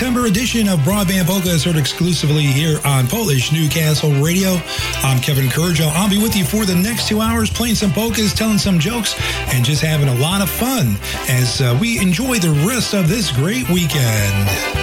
mid-September edition of Broadband Polka is heard exclusively here on Polish Newcastle Radio. I'm Kevin Kurdziel. I'll be with you for the next two hours, playing some polkas, telling some jokes, and just having a lot of fun as uh, we enjoy the rest of this great weekend.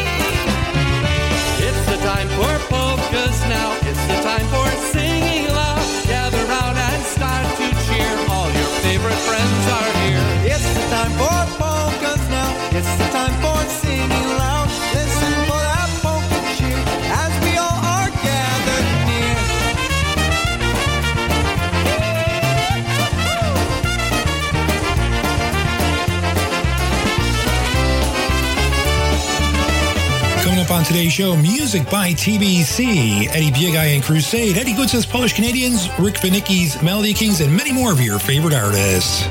Today's show, music by TBC, Eddie Biegai and Crusade, Eddie Goodson's Polish Canadians, Rick Vinicki's Melody Kings, and many more of your favorite artists.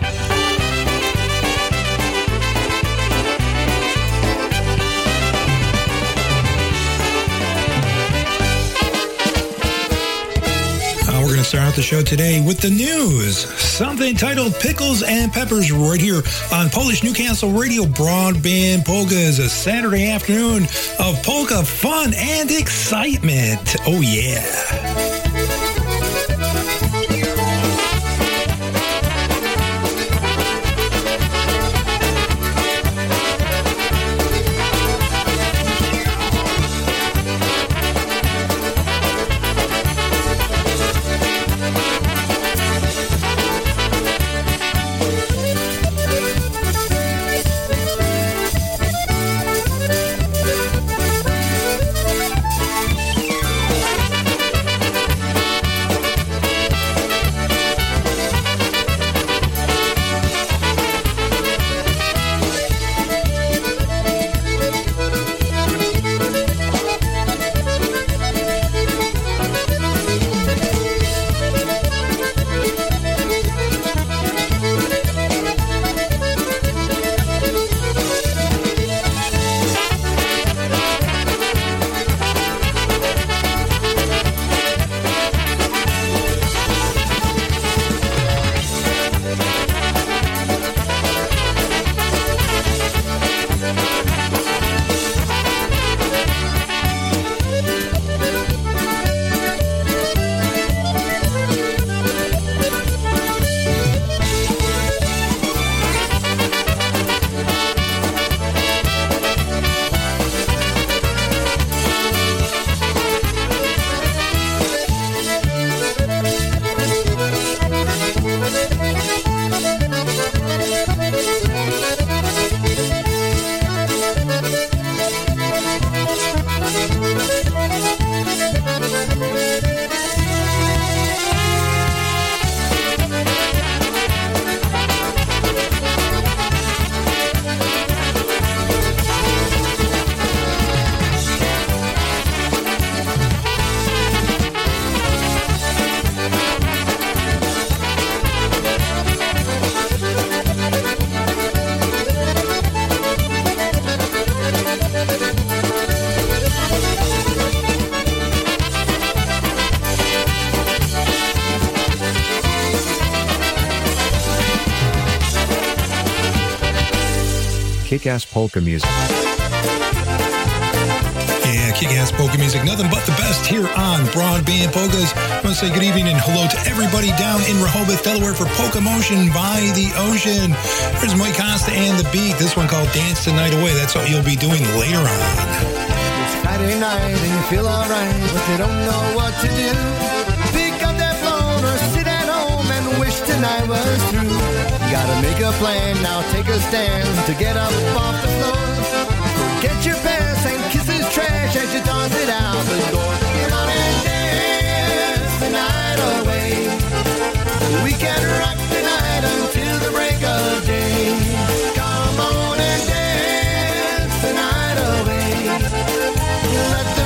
Start out the show today with the news. Something titled Pickles and Peppers right here on Polish Newcastle Radio Broadband Polkas, a Saturday afternoon of polka fun and excitement. Oh, yeah. Kick-ass polka music. Yeah, kick-ass polka music, nothing but the best here on Broadband Polkas. I want to say good evening and hello to everybody down in Rehoboth, Delaware for Polka Motion by the Ocean. There's Mike Costa and the Beat. This one called Dance the Night Away. That's what you'll be doing later on. It's Friday night and you feel alright, but you don't know what to do. Pick up that phone or sit at home and wish tonight was through. Gotta make a plan, now take a stand to get up off the floor. Forget your past and kisses trash as you toss it out the door. Come on and dance the night away. We can rock the night until the break of day. Come on and dance the night away. Let the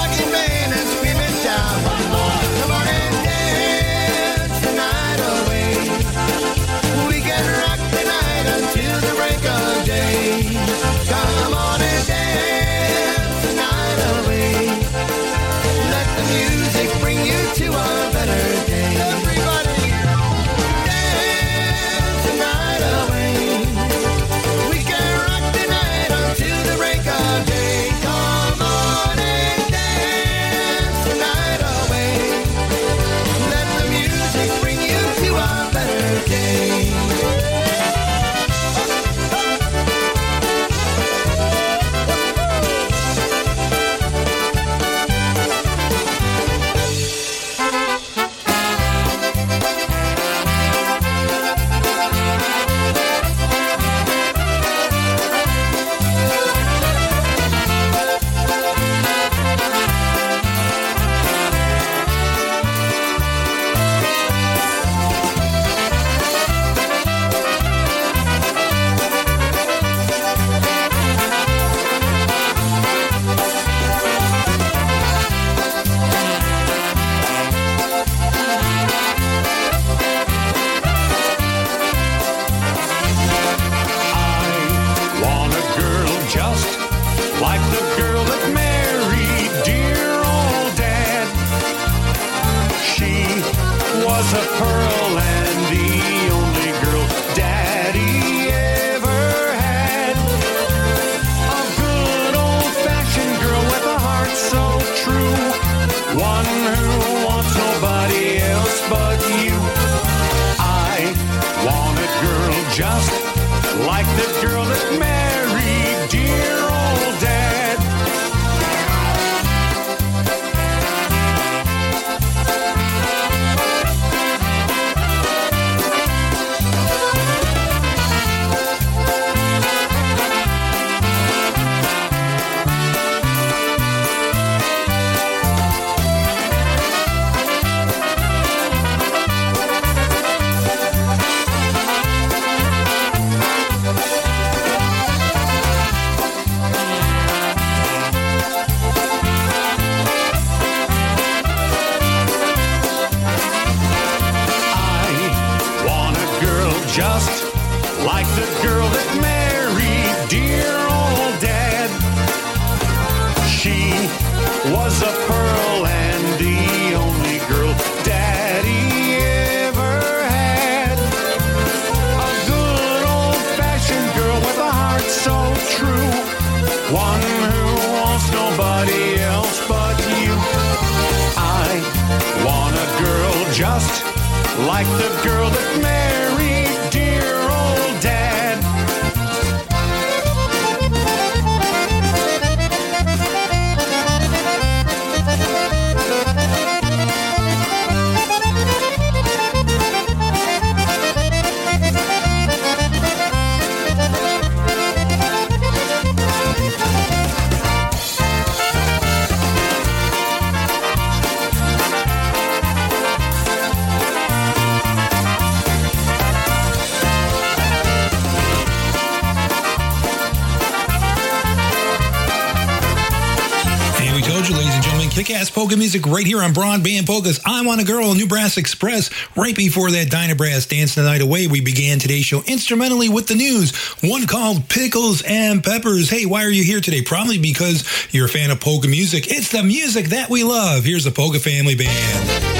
polka music right here on Broadband Polkas. I Want a Girl, New Brass Express. Right before that Dyna Brass Dance the Night Away, we began today's show instrumentally with the news, one called Pickles and Peppers. Hey, why are you here today? Probably because you're a fan of polka music. It's the music that we love. Here's the Polka Family Band.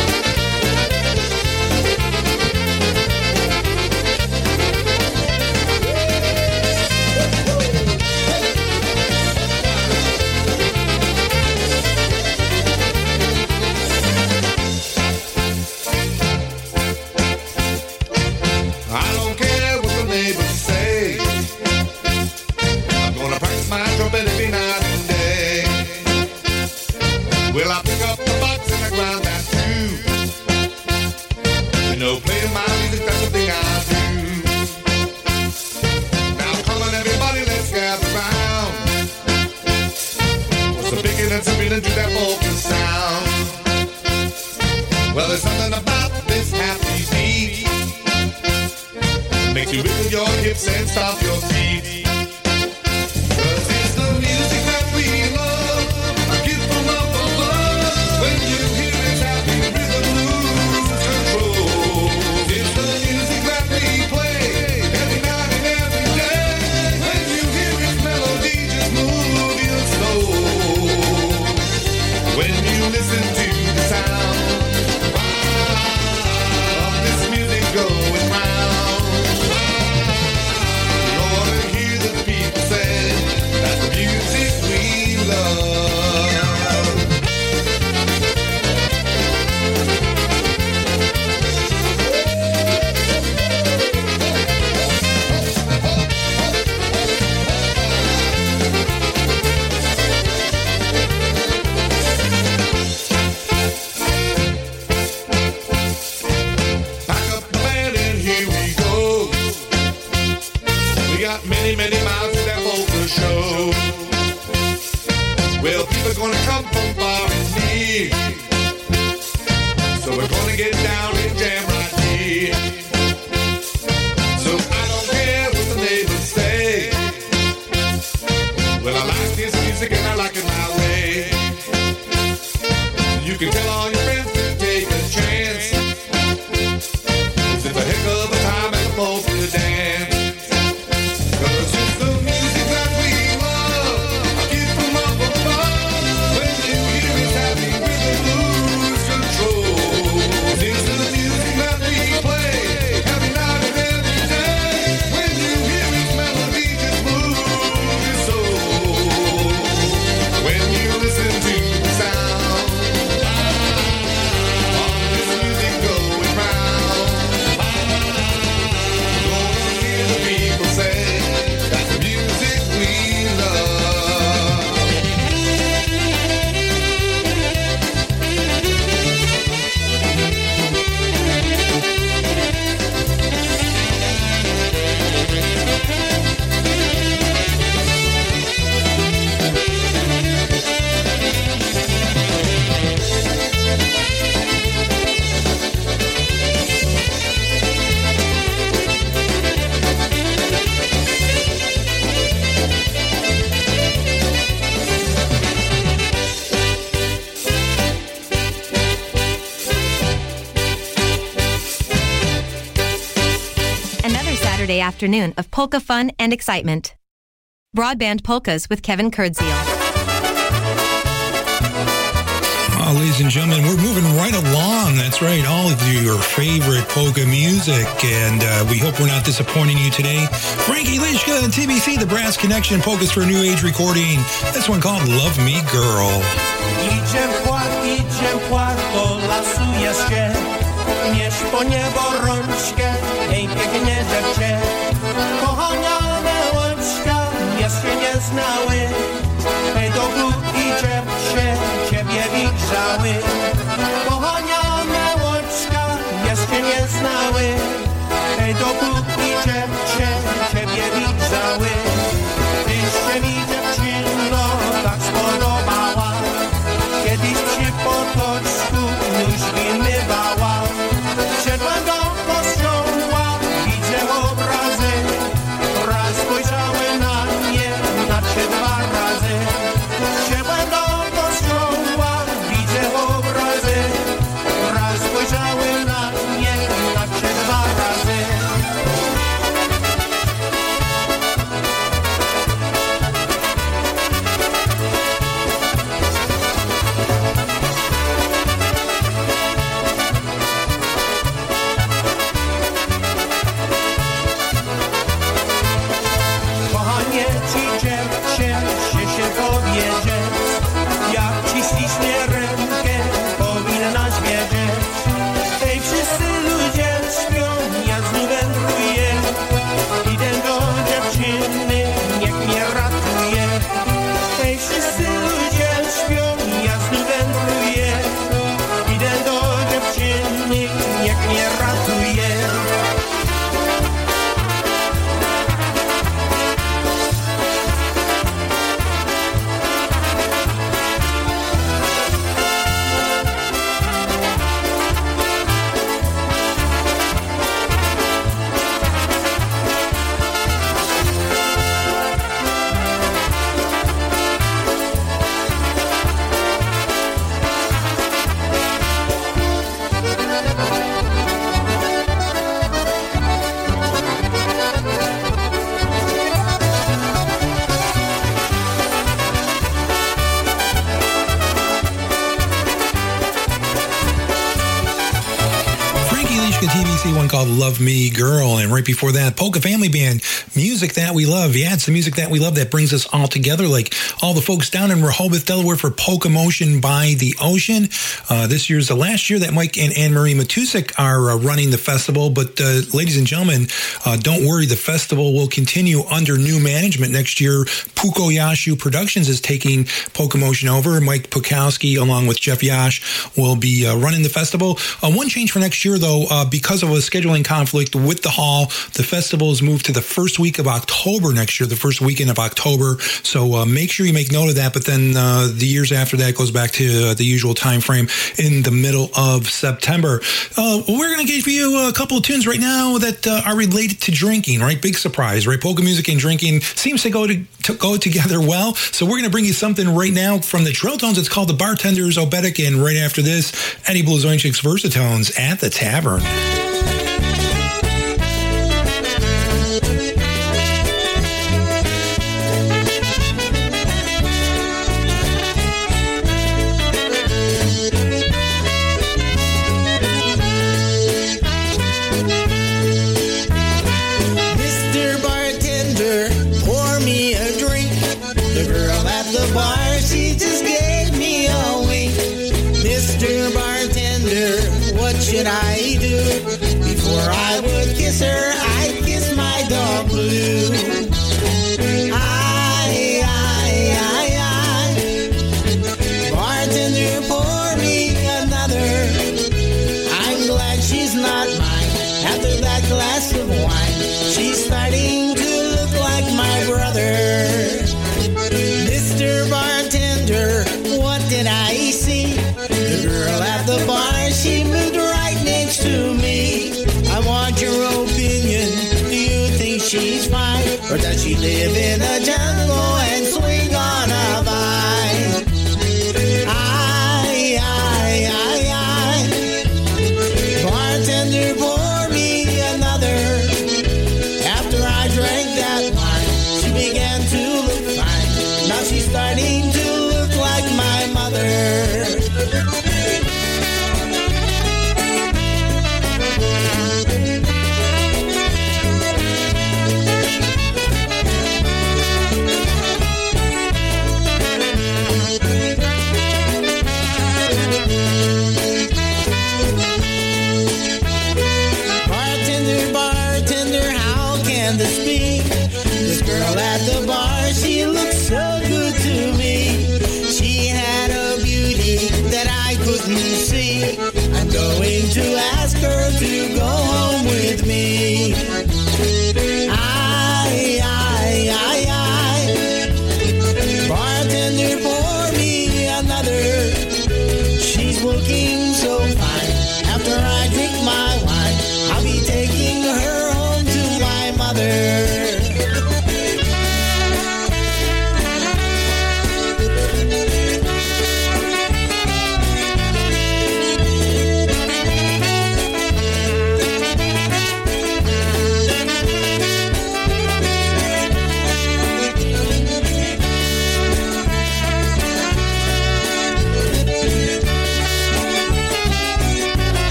Afternoon of polka fun and excitement. Broadband polkas with Kevin Kurdziel. Well, ladies and gentlemen, we're moving right along. That's right, all of your favorite polka music, and uh, we hope we're not disappointing you today. Frankie Lishka and TBC, the Brass Connection, Polkas for a New Age recording. This one called Love Me Girl. Idzie płat, idzie płat, do lasu jeszcze po niebo rączkę, ej pięknie dziewczę znały do gór i dziewczę, ciebie wigrzały. Kochaniane łączka, jeszcze nie znały. Do gór i dziewczę, ciebie wigrzały Love Me Girl. And right before that, Polka Family Band, music that we love. Yeah, it's the music that we love that brings us all together, like all the folks down in Rehoboth, Delaware for Polka Motion by the Ocean. Uh, this this is the last year that Mike and Anne Marie Matusik are uh, running the festival. But uh, ladies and gentlemen, uh, don't worry, the festival will continue under new management next year. Puko Yashu Productions is taking Polka Motion over. Mike Pukowski, along with Jeff Yash, will be uh, running the festival. one change for next year, though, because of a scheduling conflict with the hall, the festival is moved to the first week of October next year, the first weekend of October. So make sure you make note of that. But then the years after that goes back to the usual time frame in the middle of September. Uh, we're going to give you a couple of tunes right now that uh, are related to drinking, right? Big surprise, right? Polka music and drinking seems to go to, to go together well. So we're going to bring you something right now from the Trill Tones. It's called The Bartender's Obedic." And right after this, Eddie Blazonczyk's Versatones at the Tavern.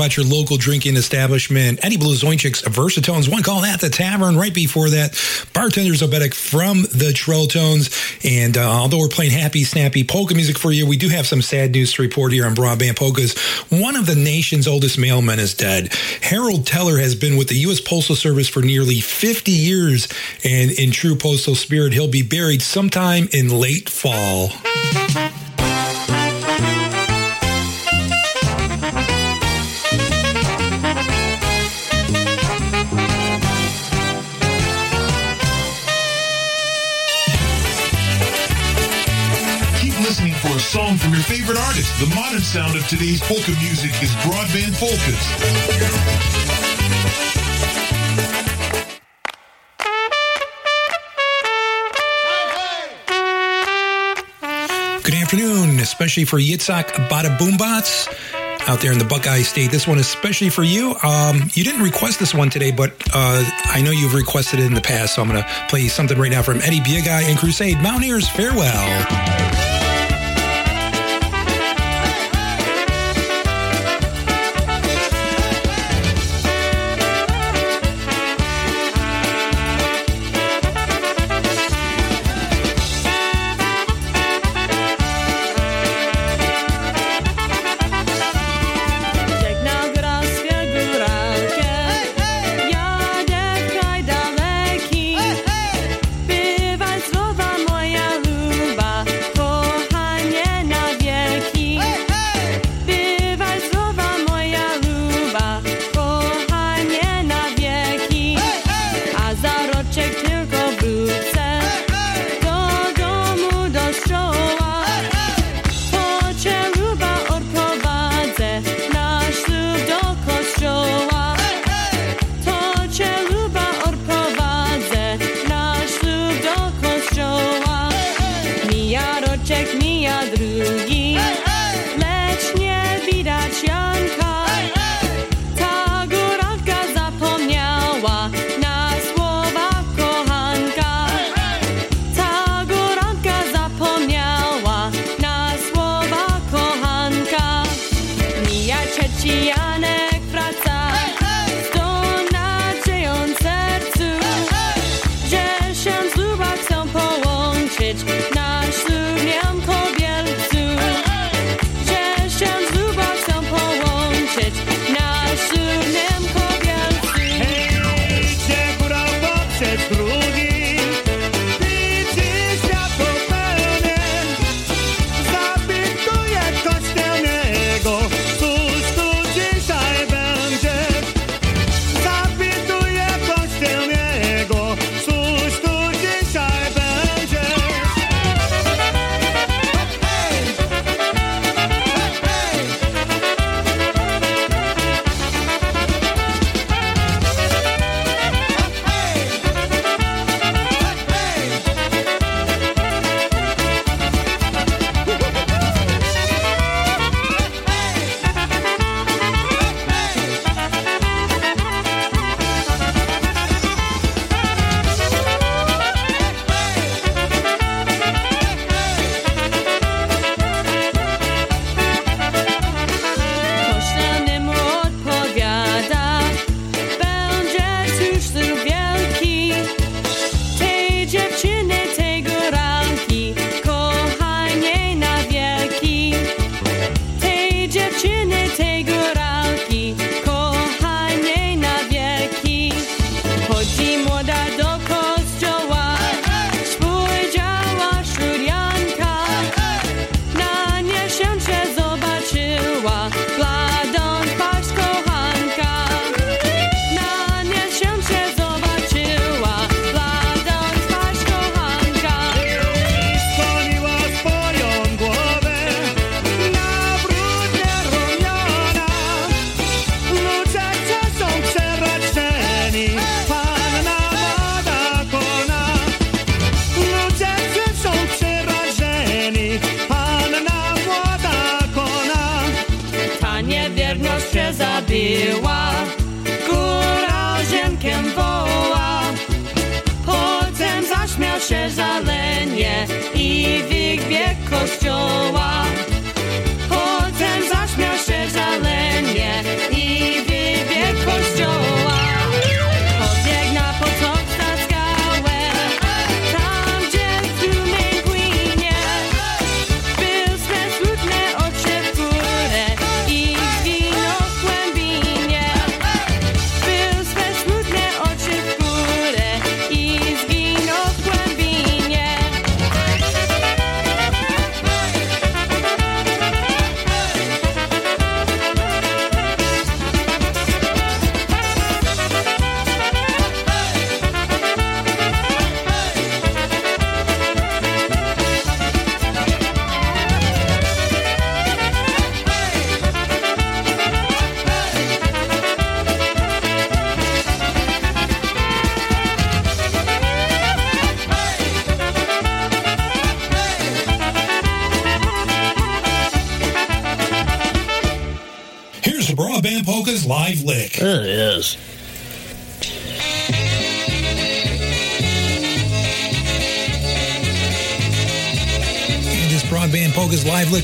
About your local drinking establishment. Eddie Blazonczyk's Versatones, one call at the tavern. Right before that, Bartender's Obetic from the Trelltones. And uh, although we're playing happy, snappy polka music for you, we do have some sad news to report here on Broadband Polkas. One of the nation's oldest mailmen is dead. Harold Teller has been with the U.S. Postal Service for nearly 50 years. And in true postal spirit, he'll be buried sometime in late fall. The modern sound of today's polka music is broadband polkas. Good afternoon, especially for Yitzhak Bada Boombots out there in the Buckeye State. This one especially for you. Um, you didn't request this one today, but uh, I know you've requested it in the past, so I'm going to play you something right now from Eddie Biegai and Crusade Mountaineers Farewell.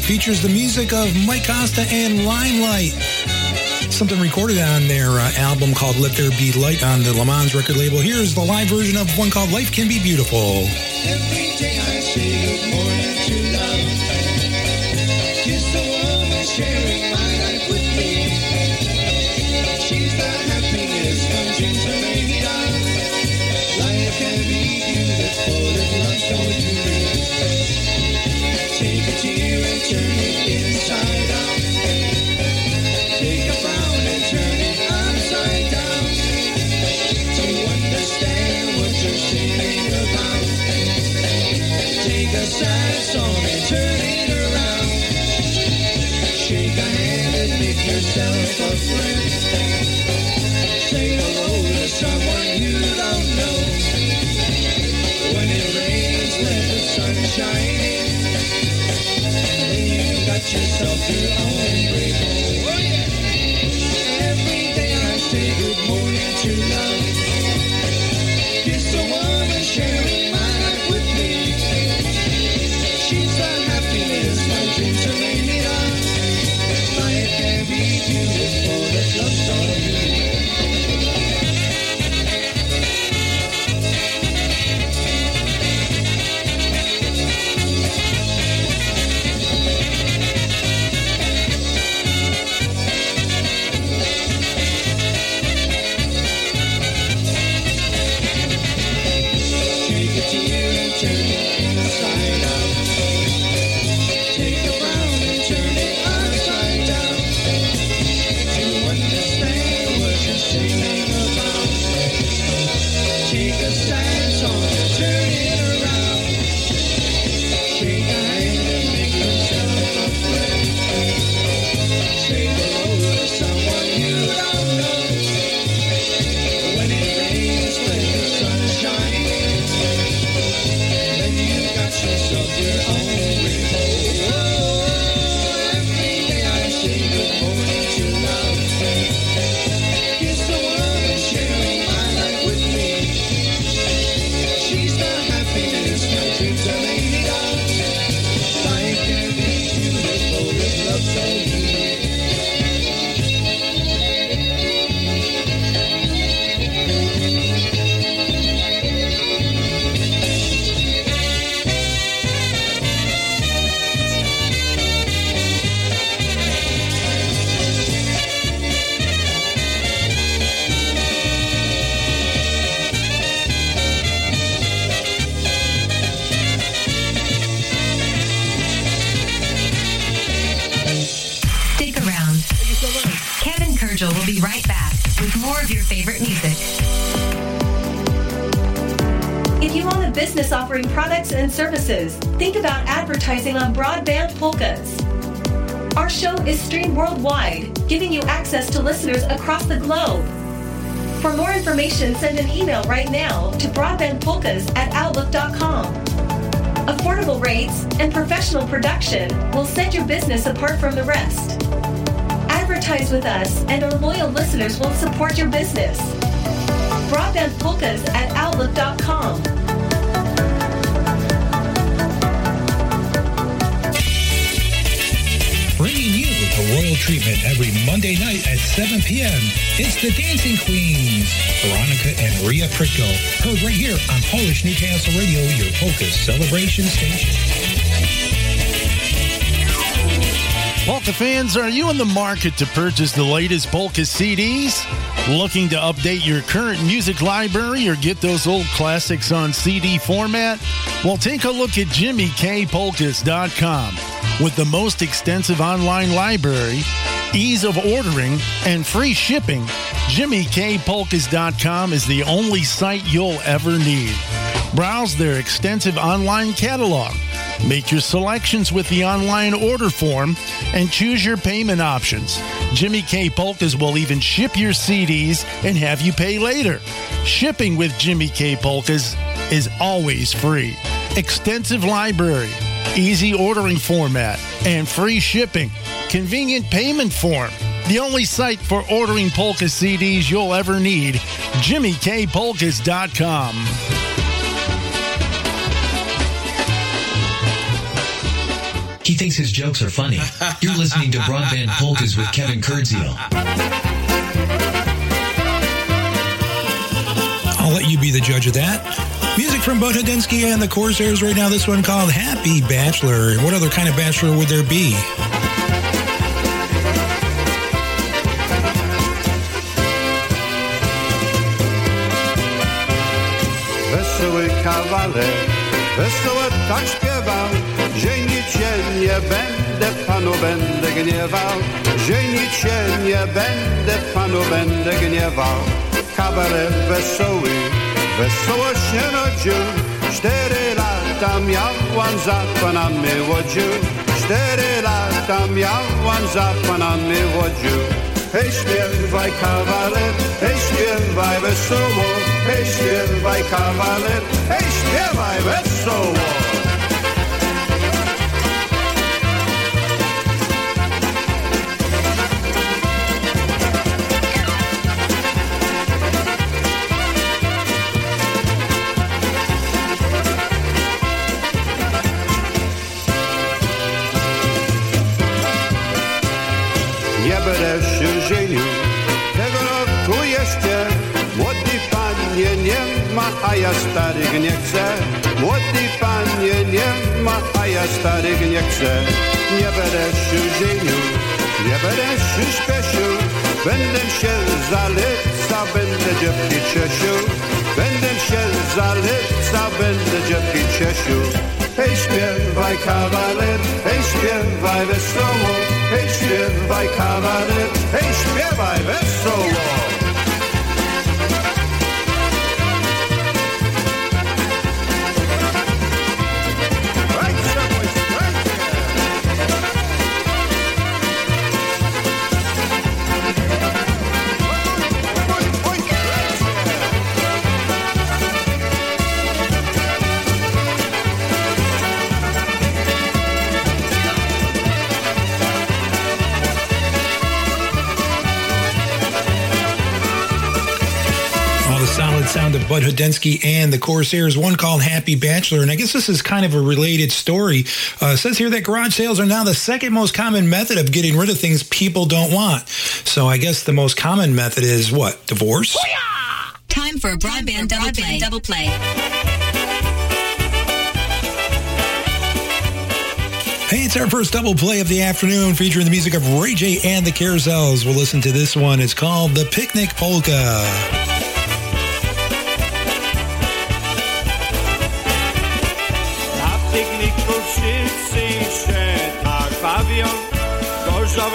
Features the music of Mike Costa and Limelight. Something recorded on their uh, album called Let There Be Light on the Le Mans record label. Here's the live version of one called Life Can Be Beautiful. Every day Then you got yourself your own. Every day I say good morning to love. Worldwide, giving you access to listeners across the globe. For more information, send an email right now to broadbandpolkas at outlook.com. Affordable rates and professional production will set your business apart from the rest. Advertise with us, and our loyal listeners will support your business. Broadband Polkas at Outlook.com. royal treatment every Monday night at 7 p.m. It's the Dancing Queens, Veronica and Ria Pritko. Heard right here on Polish Newcastle Radio, your polka celebration station. Polka fans, are you in the market to purchase the latest polka CDs? Looking to update your current music library or get those old classics on CD format? Well, take a look at JimmyKPolkas.com. With the most extensive online library, ease of ordering, and free shipping, JimmyKPolkas.com is the only site you'll ever need. Browse their extensive online catalog. Make your selections with the online order form and choose your payment options. Jimmy K Polkas will even ship your CDs and have you pay later. Shipping with Jimmy K Polkas is always free. Extensive library, easy ordering format, and free shipping. Convenient payment form. The only site for ordering polka CDs you'll ever need, jimmykpolkas.com. He thinks his jokes are funny. You're listening to Broadband Polkas with Kevin Kurdziel. I'll let you be the judge of that. Music from Bud Hudenski and the Corsairs right now. This one called Happy Bachelor. What other kind of bachelor would there be? Wesoły kawaler, wesoło tak śpiewał, żenić się nie będę, panu będę gniewał. Żenić się nie będę, panu będę gniewał. Kawaler wesoły, wesoło się rodził, cztery lata miałam za panami łodził. Cztery lata miałam za panami łodził. Hej, śpiewaj kawaler, hej, śpiewaj wesoło, hej, śpiewaj kawaler, hej, śpiewaj wesoło. Się żenił, tego roku jeszcze Młody panie nie ma, a ja starych nie chcę. Młody panie nie ma, a ja starych nie chcę. Nie będę się żenił, nie się śpieszył Będę się zalecał, będę dziewki cieszył Będę się zalecał, będę dziewki cieszył Hej, śpiewaj kawaler, hej, śpiewaj wesoło Hej, śpiewaj kawaler, hej, śpiewaj wesoło solid sound Bud Hudenski and the Corsairs, one called Happy Bachelor. And I guess this is kind of a related story. Uh, it says here that garage sales are now the second most common method of getting rid of things people don't want. So I guess the most common method is what? Divorce? Time for a broadband, double, play. double play. Hey, it's our first double play of the afternoon featuring the music of Ray J and the Carousels. We'll listen to this one. It's called The Picnic Polka.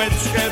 Gorzałeczkę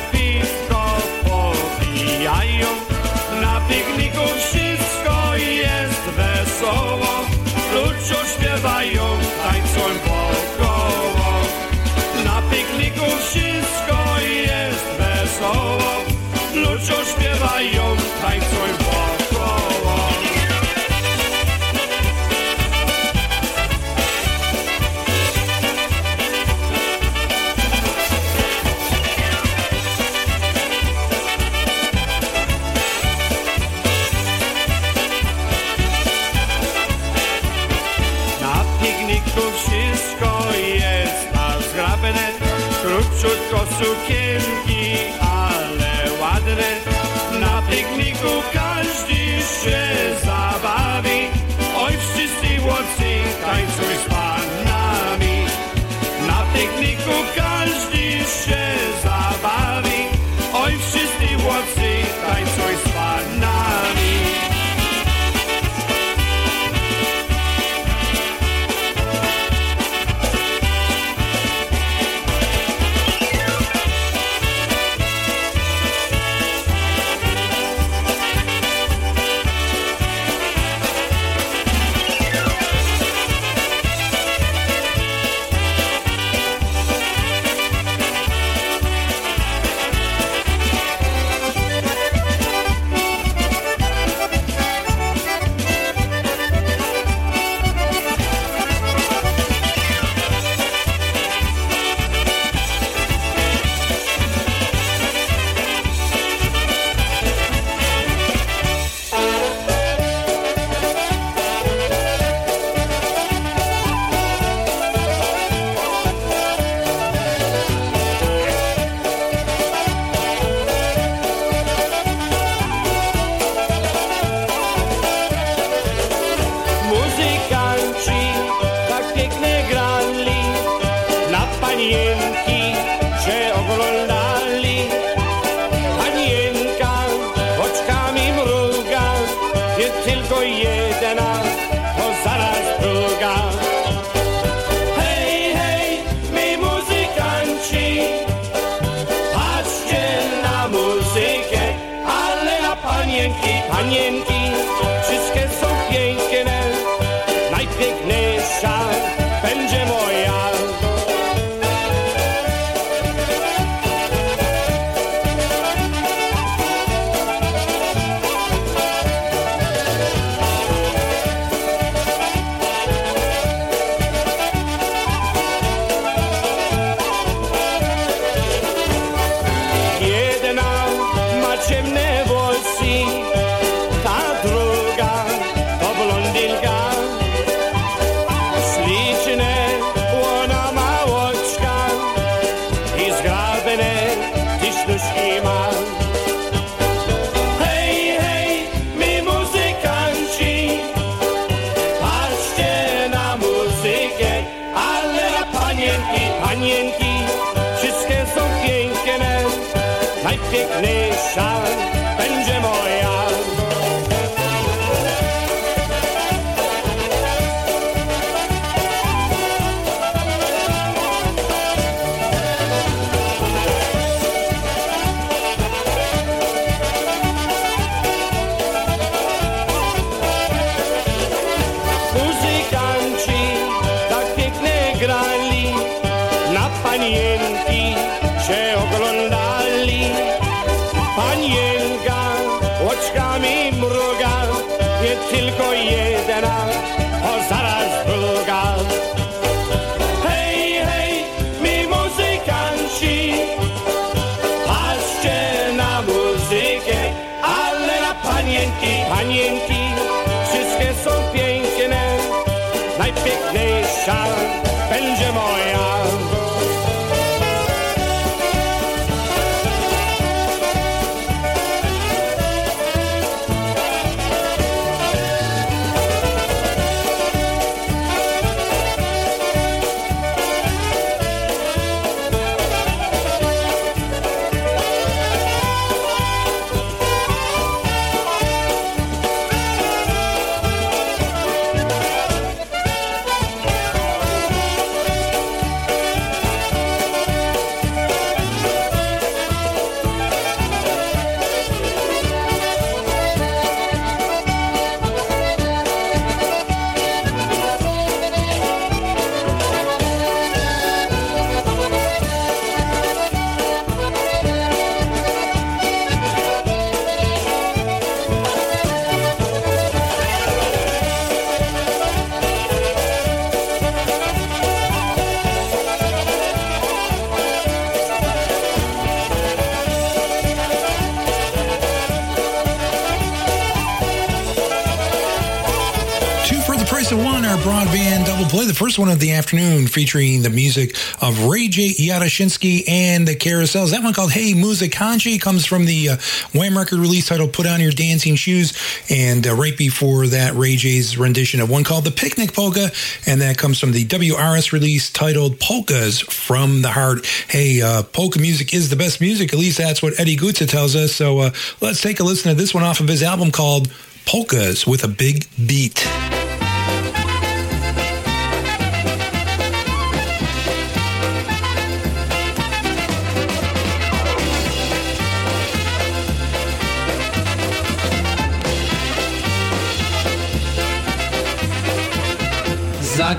first one of the afternoon featuring the music of Ray J. Yadashinsky and the Carousels. That one called Hey Musikanchi comes from the uh, Wham record release titled Put On Your Dancing Shoes. And uh, right before that, Ray J's rendition of one called The Picnic Polka. And that comes from the WRS release titled Polkas from the Heart. Hey, uh, polka music is the best music. At least that's what Eddie Gutza tells us. So uh, let's take a listen to this one off of his album called Polkas with a Big Beat.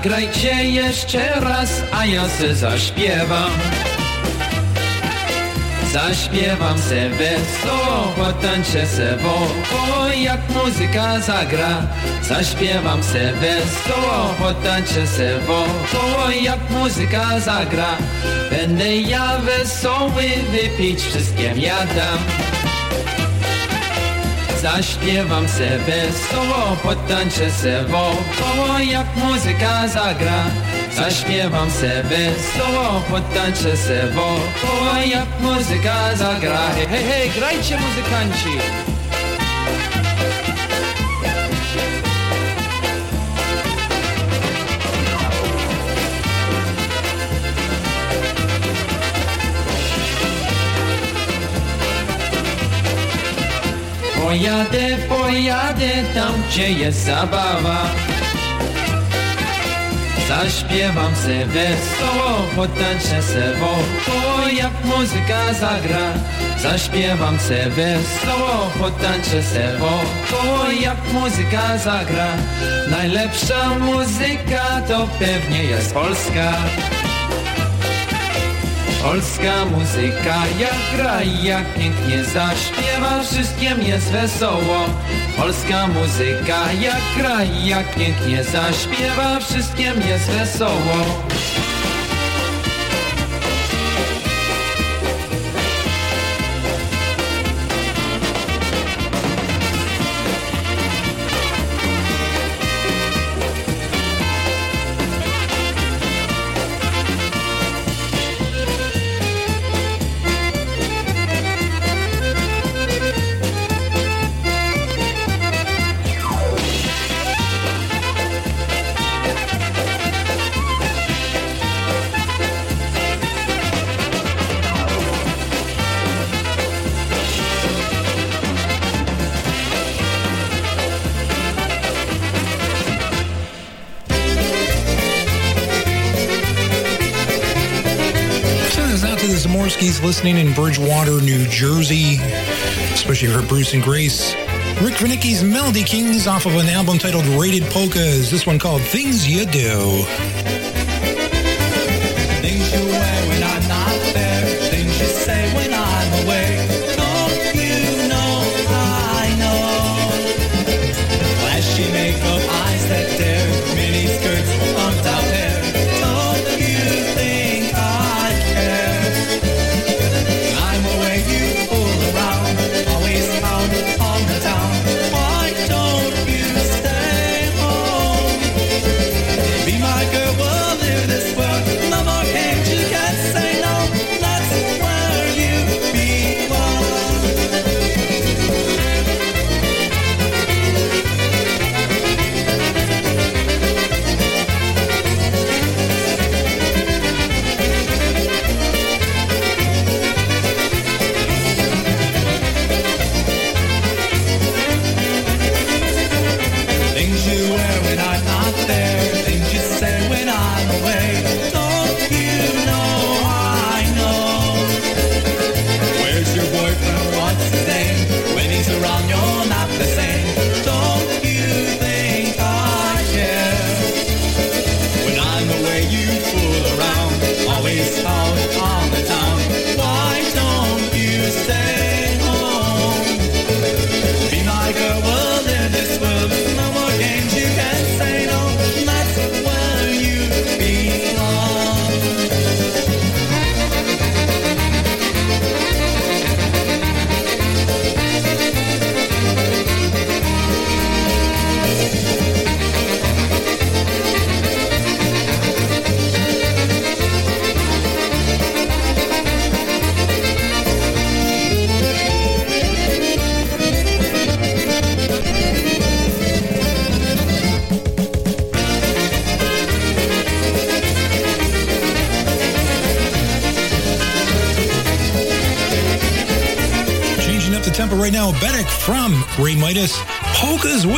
Zagrajcie jeszcze raz, a ja se zaśpiewam. Zaśpiewam se wesoło, potańczę se wokoło, jak muzyka zagra. Zaśpiewam se wesoło, potańczę se wokoło, jak muzyka zagra. Będę ja wesoły, wypić wszystkim ja dam. Zaśpiewam se wesoło, potańczę se wokoło, jak muzyka zagra. Zaśpiewam se wesoło, potańczę se wokoło, jak muzyka zagra. Hej, hej, hej, grajcie muzykanci! Pojadę, pojadę tam, gdzie jest zabawa. Zaśpiewam se wesoło, potańczę se wokoło, jak muzyka zagra. Zaśpiewam se wesoło, potańczę se wokoło, jak muzyka zagra. Najlepsza muzyka to pewnie jest polska. Polska muzyka jak gra i jak pięknie zaśpiewa, wszystkim jest wesoło. Polska muzyka jak gra i jak pięknie zaśpiewa, wszystkim jest wesoło. Listening in Bridgewater, New Jersey, especially for Bruce and Grace. Rick Vinicki's Melody Kings off of an album titled Rated Polkas. This one called Things You Do.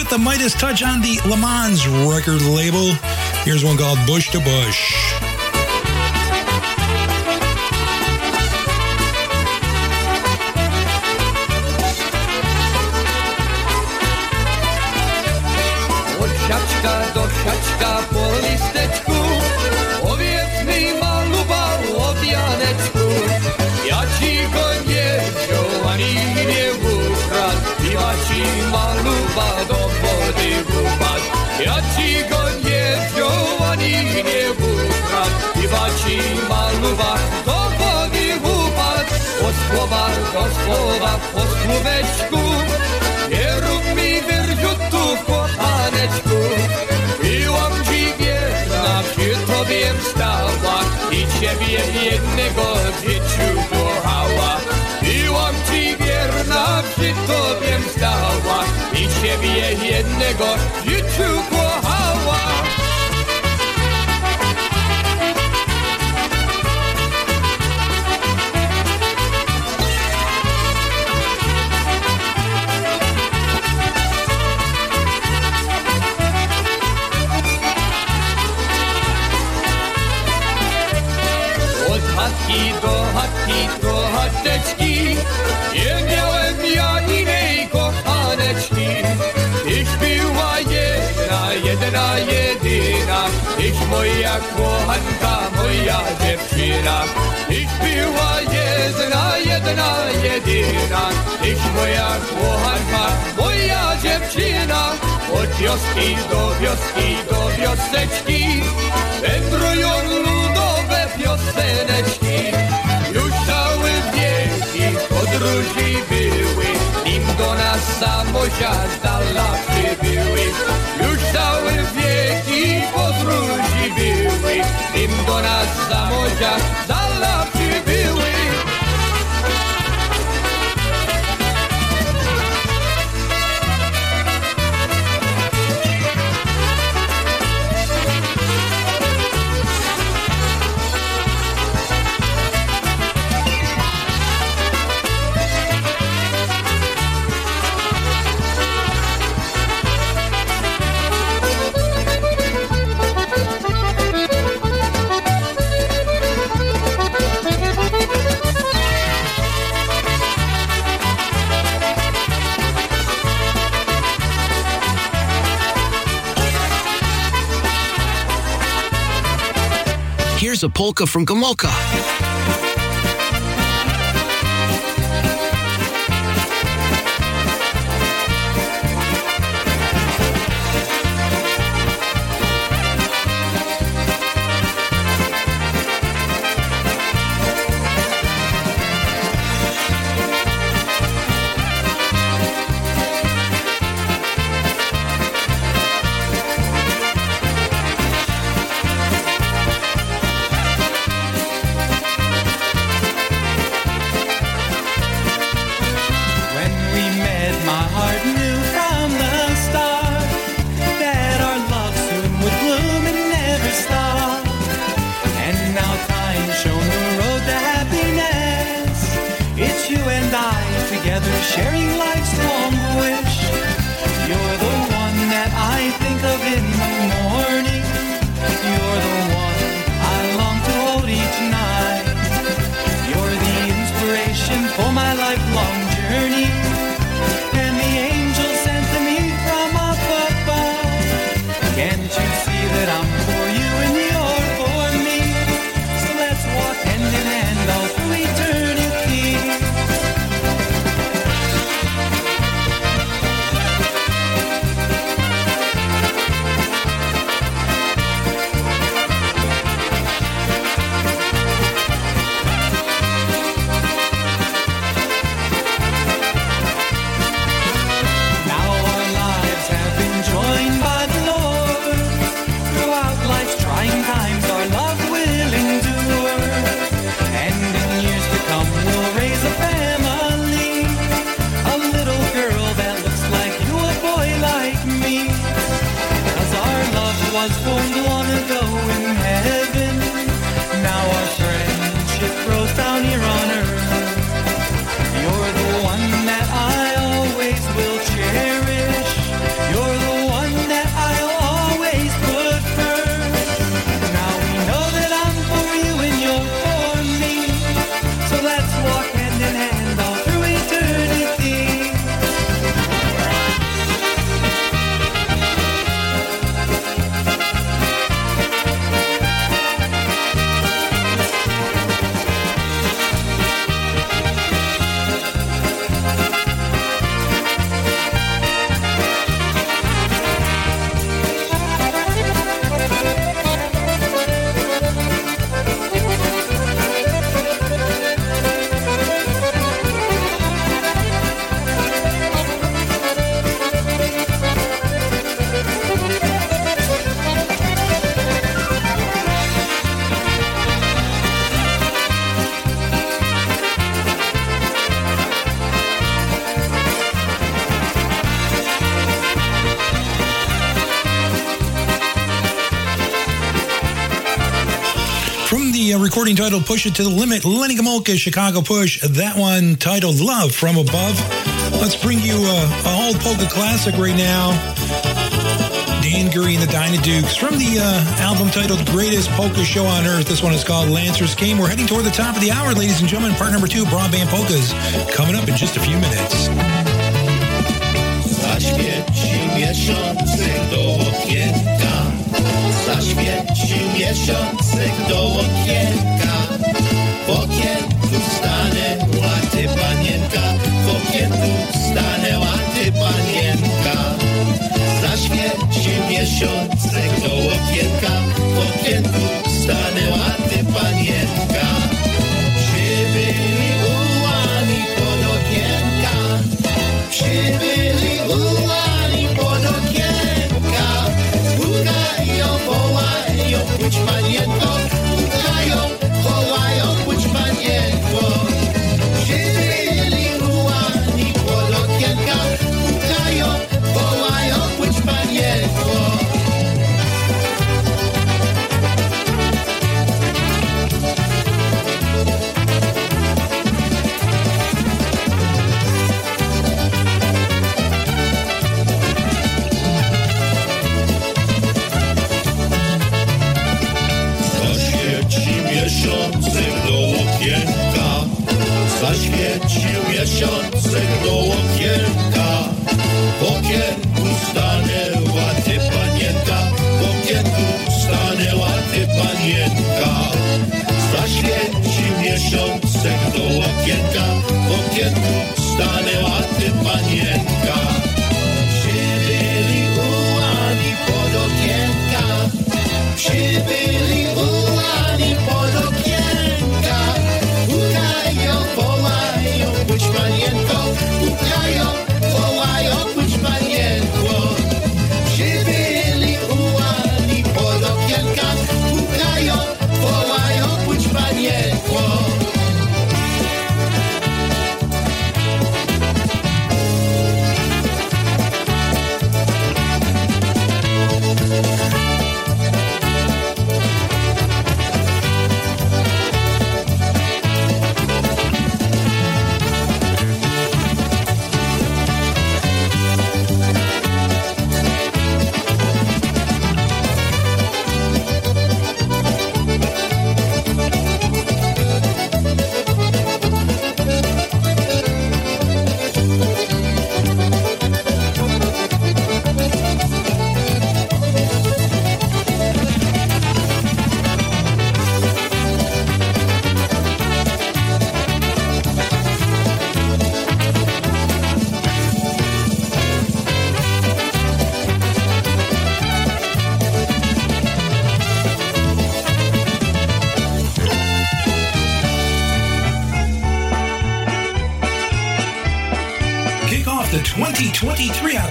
The Midas touch on the Le Mans record label. Here's one called Bush to Bush. Do słowa po słóweczku. Nie rób mi wyrzutu, kochaneczku. Byłam ci wierna, przy tobie stała I ciebie jednego w życiu kochała. Byłam ci wierna, przy tobie stała I ciebie jednego w życiu moja kochanka, moja dziewczyna. Ich była jedna, jedna, jedyna. Ich moja kochanka, moja dziewczyna. Od wioski do wioski, do wioseczki, wędrują ludowe pioseneczki. Już całe wieki podróży były, nim do nas samosia dala przybyły. Już całe wieki podróży Είμαι μόνος σαν μούτρα, σαν. A polka from Gomulka. Recording titled Push It to the Limit, Lenny Gomulka, Chicago Push, that one titled Love from Above. Let's bring you uh, a old polka classic right now. Dan Gurry and the Dyna Dukes from the uh, album titled Greatest Polka Show on Earth. This one is called Lancers Came. We're heading toward the top of the hour, ladies and gentlemen. Part number two, Broadband Polkas, coming up in just a few minutes. Do okienka W okienku stanęła ty panienka. W okienku stanęła ty panienka. Zaświeci miesiączek do okienka. W okienku stanęła Zaświecił miesiącek do okienka. W okienku stanęła ty panienka W okienku stanęła ty panienka Zaświecił miesiącek do okienka. W okienku stanęła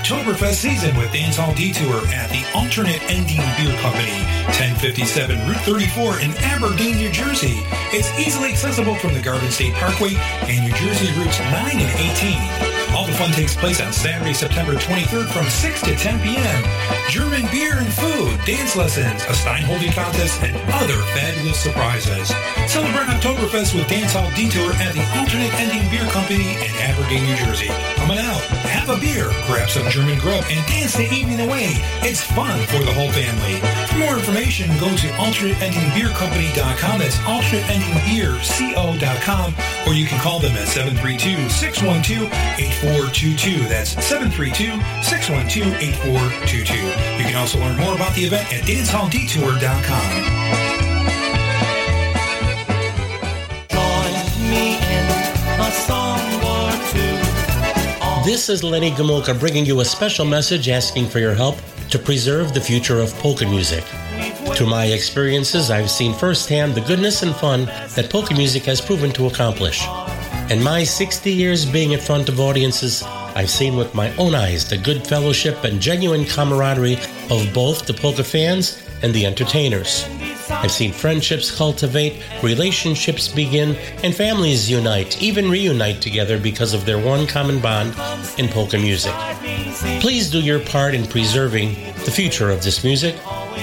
Oktoberfest season with Dancehall Detour at the Alternate Ending Beer Company, 1057 Route 34 in Aberdeen, New Jersey. It's easily accessible from the Garden State Parkway and New Jersey routes 9 and 18. All the fun takes place on Saturday, September 23rd from 6 to 10 p.m. German beer and food, dance lessons, a Stein holding contest, and other fabulous surprises. Celebrate Oktoberfest with Dancehall Detour at the Alternate Ending Beer Company in Aberdeen, New Jersey. Come on out, have a beer, grab some German grub, and dance the evening away. It's fun for the whole family. For more information, go to alternateendingbeercompany.com. That's alternateendingbeerco.com, or you can call them at 732-612-8422. That's 732-612-8422. You can also learn more about the event at dancehalldetour.com. This is Lenny Gomulka bringing you a special message asking for your help to preserve the future of polka music. Through my experiences, I've seen firsthand the goodness and fun that polka music has proven to accomplish. In my 60 years being in front of audiences, I've seen with my own eyes the good fellowship and genuine camaraderie of both the polka fans and the entertainers. I've seen friendships cultivate, relationships begin, and families unite, even reunite together because of their one common bond in polka music. Please do your part in preserving the future of this music.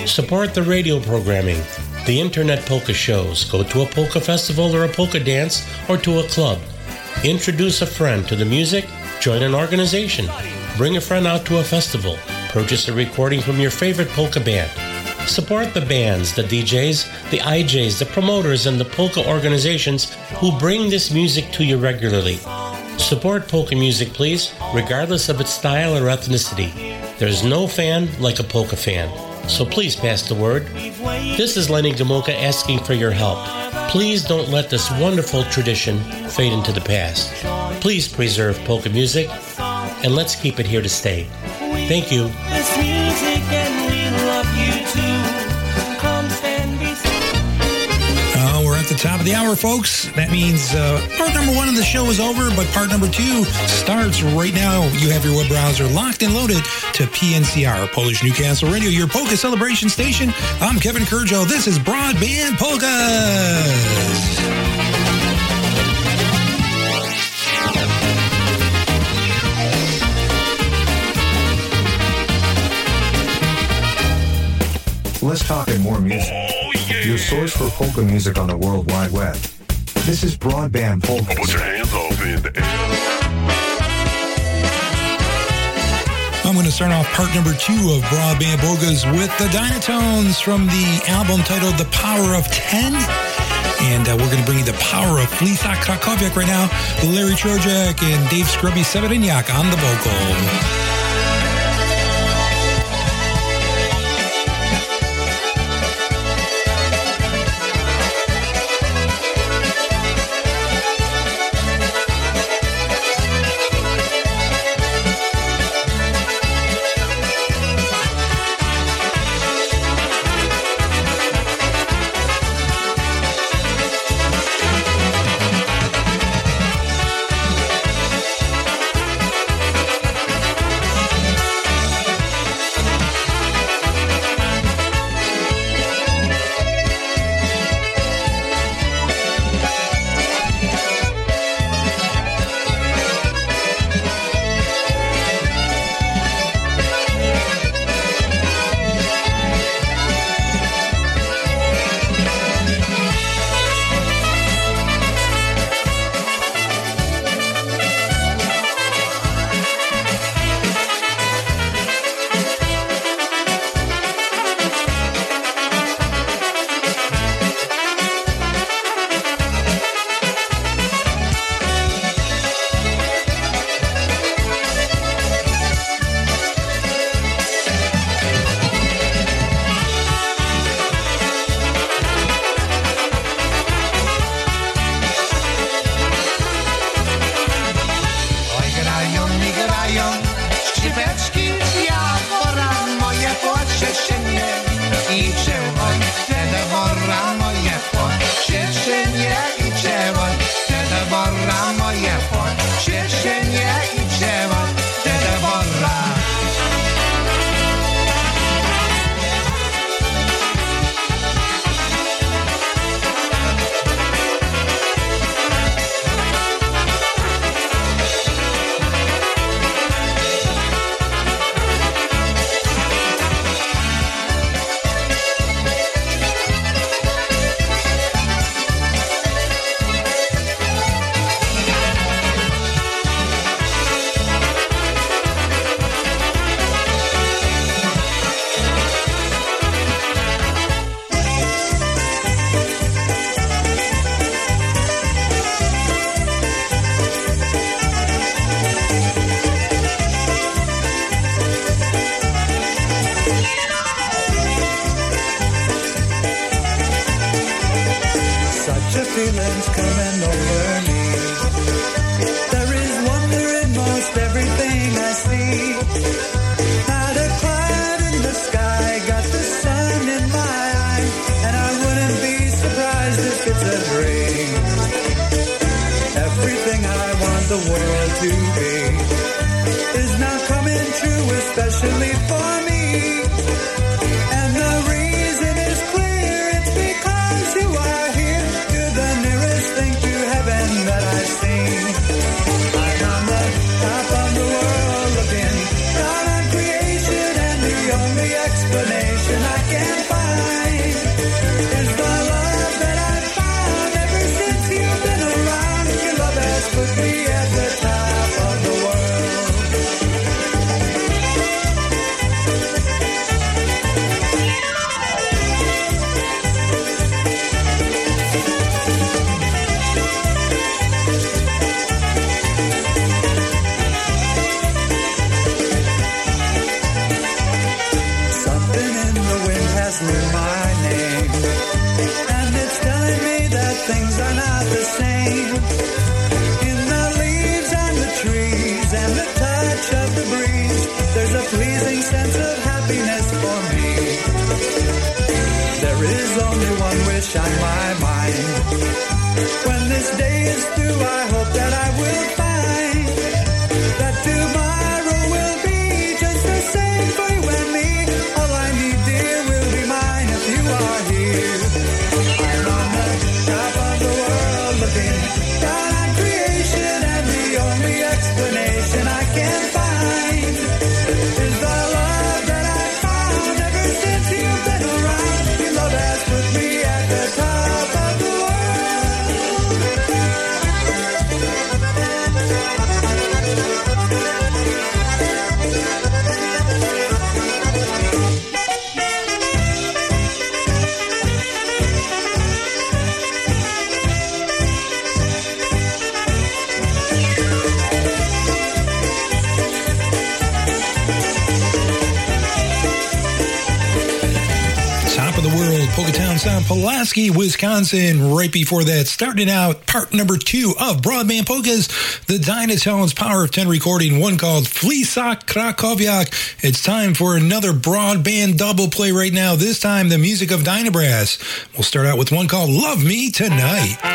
Support the radio programming, the internet polka shows, go to a polka festival or a polka dance, or to a club. Introduce a friend to the music, join an organization, bring a friend out to a festival, purchase a recording from your favorite polka band. Support the bands, the DJs, the IJs, the promoters, and the polka organizations who bring this music to you regularly. Support polka music, please, regardless of its style or ethnicity. There's no fan like a polka fan. So please pass the word. This is Lenny Gomulka asking for your help. Please don't let this wonderful tradition fade into the past. Please preserve polka music and let's keep it here to stay. Thank you. Top of the hour, folks. That means uh, part number one of the show is over, but part number two starts right now. You have your web browser locked and loaded to PNCR, Polish Newcastle Radio, your polka celebration station. I'm Kevin Kurdziel. This is Broadband Polkas. Let's talk and more music. Your source for polka music on the World Wide Web. This is Broadband Polka. Put your hands up in the air. I'm going to start off part number two of Broadband Polkas with the Dynatones from the album titled The Power of 10. And uh, we're going to bring you the power of Flisa Krakowiak right now. Larry Trojak and Dave Scrubby Severiniak on the vocal. Wisconsin. Right before that, starting out part number two of Broadband Polkas, the Dynatones Power of 10 recording, one called Fleesock Krakowiak. It's time for another broadband double play right now, this time the music of Dynabrass. We'll start out with one called Love Me Tonight.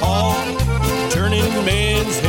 Hall, turning man's head.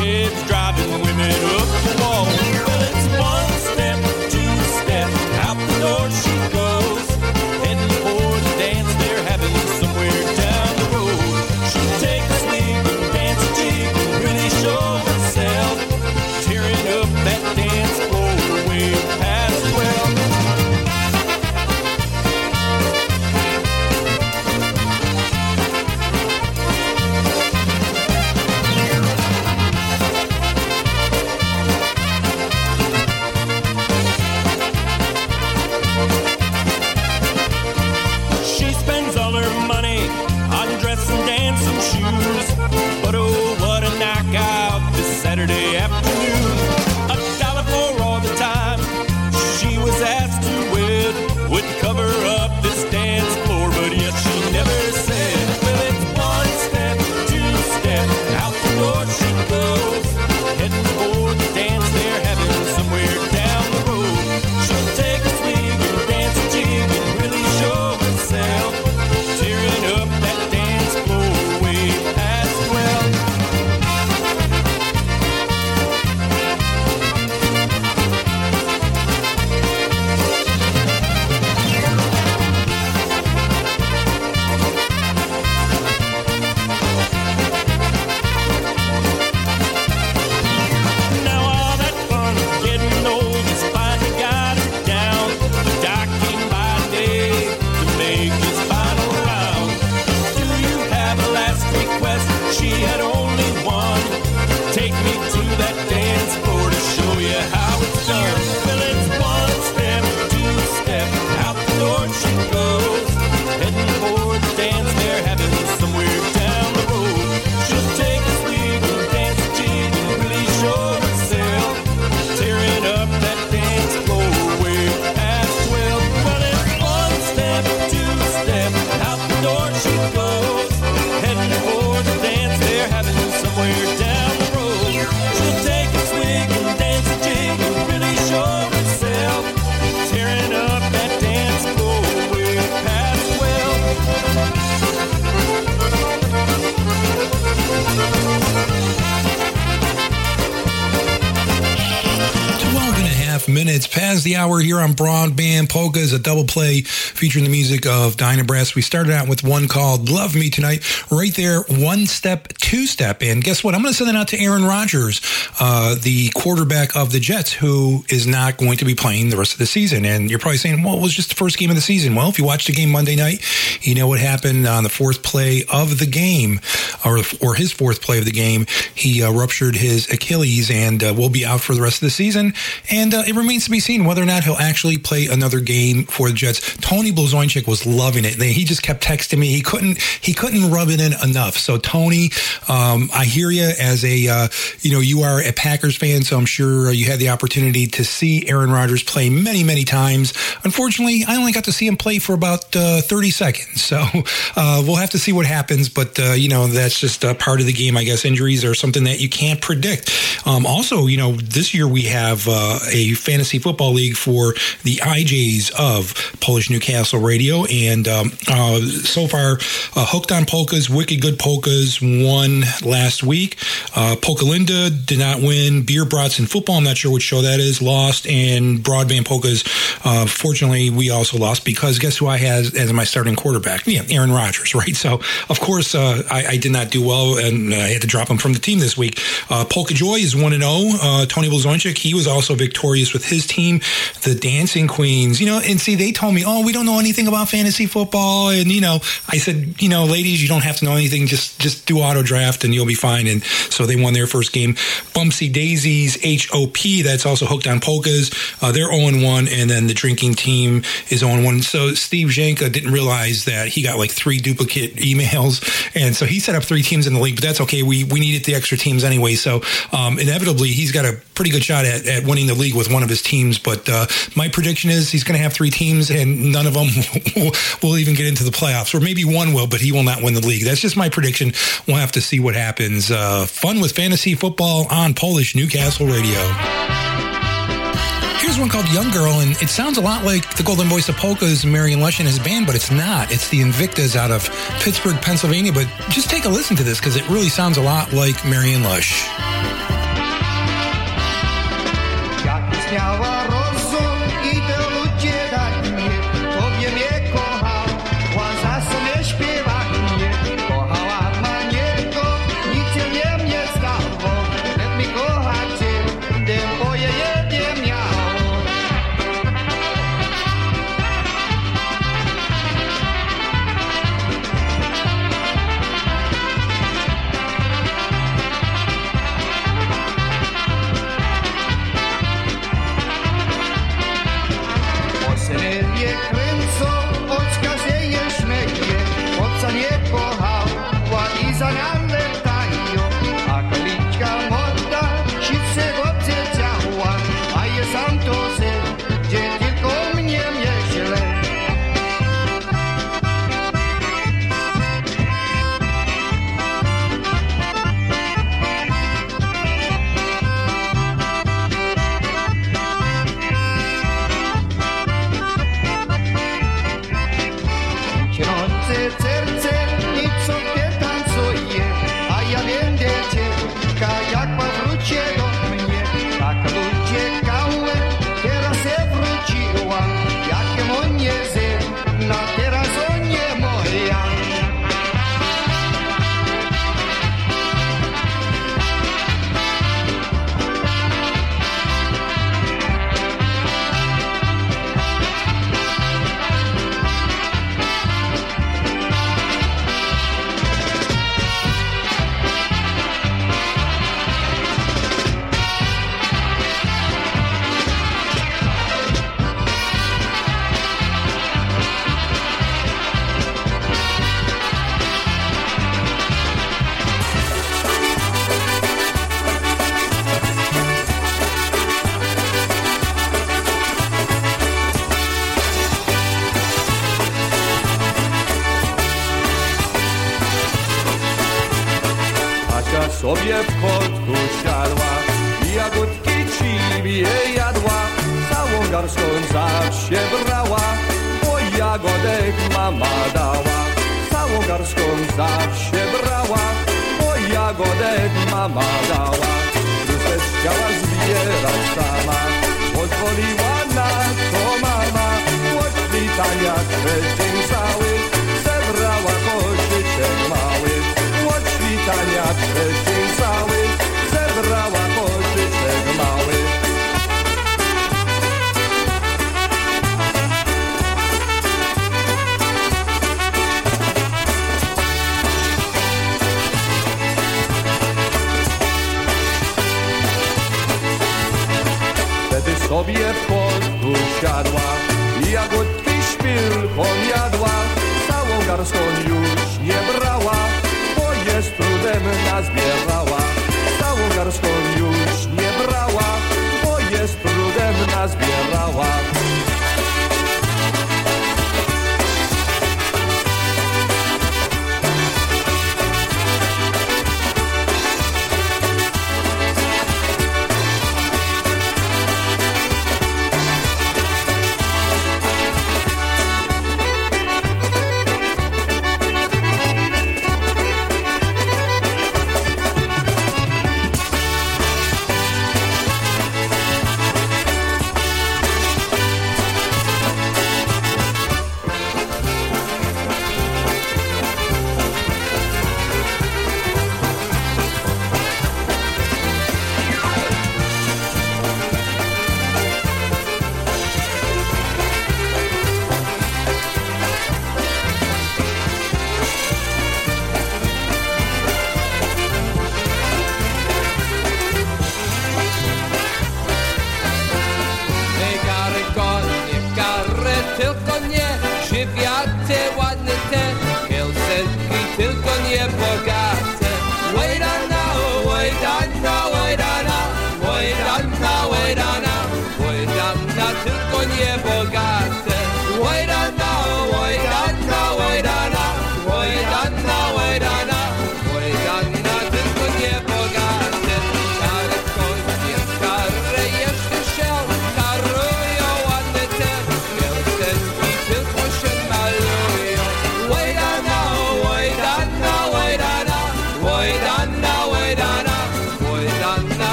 The hour here on Broadband Polka is a double play featuring the music of Dynabrass. We started out with one called Love Me Tonight, right there, one step, two step. And guess what? I'm going to send that out to Aaron Rodgers, uh, the quarterback of the Jets, who is not going to be playing the rest of the season. And you're probably saying, well, it was just the first game of the season. Well, if you watched the game Monday night, you know what happened on the fourth play of the game, or, or his fourth play of the game. He uh, ruptured his Achilles and uh, will be out for the rest of the season. And uh, it remains to be seen whether or not he'll actually play another game for the Jets. Tony Blazonczyk was loving it. He just kept texting me. He couldn't he couldn't rub it in enough. So Tony, um, I hear you as a uh, you know you are a Packers fan, so I'm sure you had the opportunity to see Aaron Rodgers play many many times. Unfortunately, I only got to see him play for about uh, 30 seconds. So uh, we'll have to see what happens. But uh, you know that's just part of the game, I guess. Injuries are something that you can't predict. Um, also, you know this year we have uh, a fantasy football league for the IJs of Polish Newcastle Radio, and um, uh, so far, uh, Hooked on Polkas, Wicked Good Polkas won last week. Uh, Polka Linda did not win. Beer Brats in football, I'm not sure which show that is, lost, and Broadband Polkas, uh, fortunately, we also lost because guess who I had as my starting quarterback? Yeah, Aaron Rodgers, right? So, of course, uh, I, I, did not do well, and I had to drop him from the team this week. Uh, Polka Joy is 1 0. Uh, Tony Blazonczyk, he was also victorious with his team, the Dancing Queens. You know, and see, they told me, oh, we don't know anything about fantasy football. And, you know, I said, you know, ladies, you don't have to know anything. Just just do auto draft and you'll be fine. And so they won their first game. Bumpsy Daisies, HOP, that's also hooked on polkas. Uh, they're 0 1. And then the drinking team is 0 1. So Steve Janka didn't realize that he got like three duplicate emails. And so he set up three teams in the league, but that's okay. We, we needed the extra teams anyway. So um, inevitably, he's got a pretty good shot at, at winning the league with one of his teams. But uh, my prediction is he's going to have three teams and none of them will, will even get into the playoffs. Or maybe one will, but he will not win the league. That's just my prediction. We'll have to see what happens. Uh, fun with fantasy football on Polish Newcastle Radio. Here's one called Young Girl, and it sounds a lot like the Golden Voice of Polka's Marion Lush and his band, but it's not. It's the Invictas out of Pittsburgh, Pennsylvania. But just take a listen to this because it really sounds a lot like Marion Lush.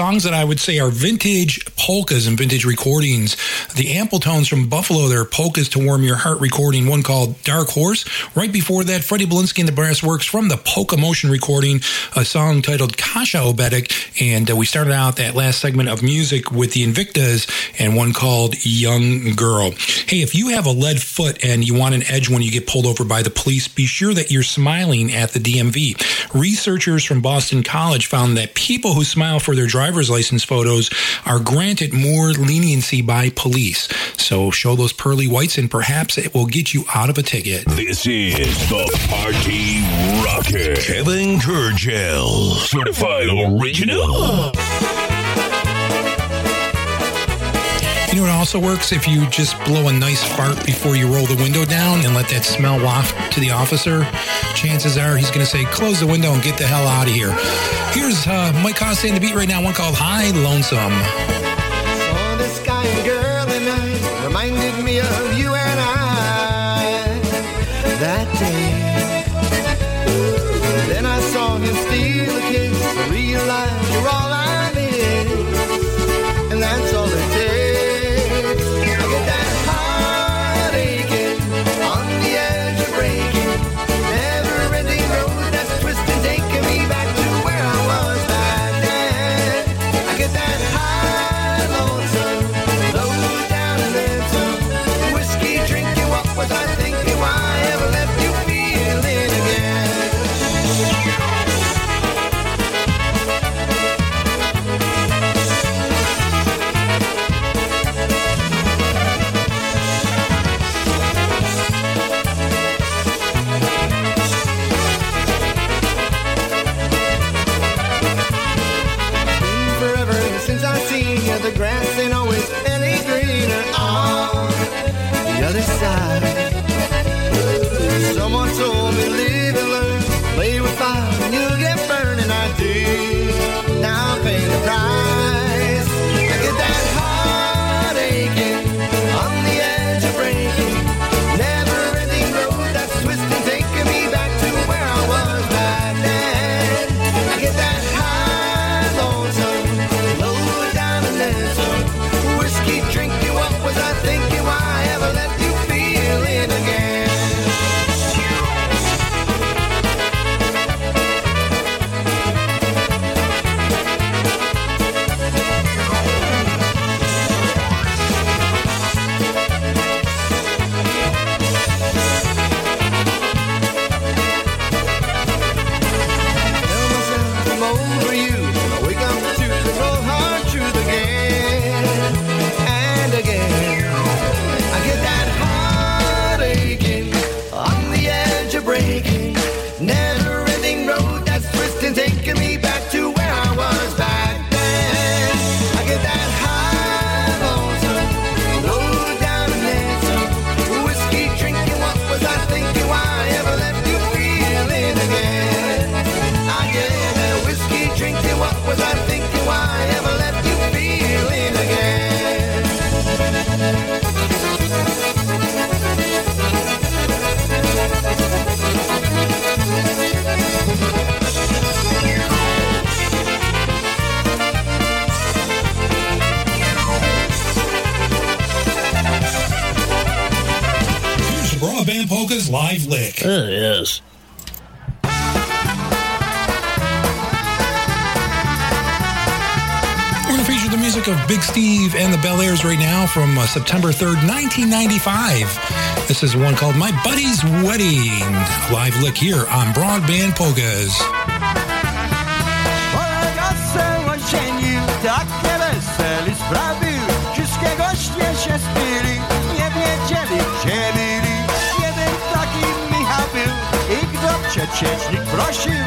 Songs that I would say are vintage polkas and vintage recordings. The Ample Tones from Buffalo, their Polkas to Warm Your Heart recording, one called Dark Horse. Right before that, Freddie Belinsky and the Brass Works from the Polka Motion recording, a song titled Kasha Obedik. And uh, we started out that last segment of music with the Invictas and one called Young Girl. Hey, if you have a lead foot and you want an edge when you get pulled over by the police, be sure that you're smiling at the DMV researchers from Boston College found that people who smile for their driver's license photos are granted more leniency by police. So show those pearly whites and perhaps it will get you out of a ticket. This is the Party Rocket. Kevin Kurdziel, certified original. You know, what also works if you just blow a nice fart before you roll the window down and let that smell waft to the officer chances are he's going to say, close the window and get the hell out of here. Here's uh, Mike Costa in the beat right now, one called High Lonesome. Saw and girl and I reminded me of you. September 3rd, 1995. This is one called My Buddy's Wedding. Live lick here on Broadband Polkas. przeciecznik prosił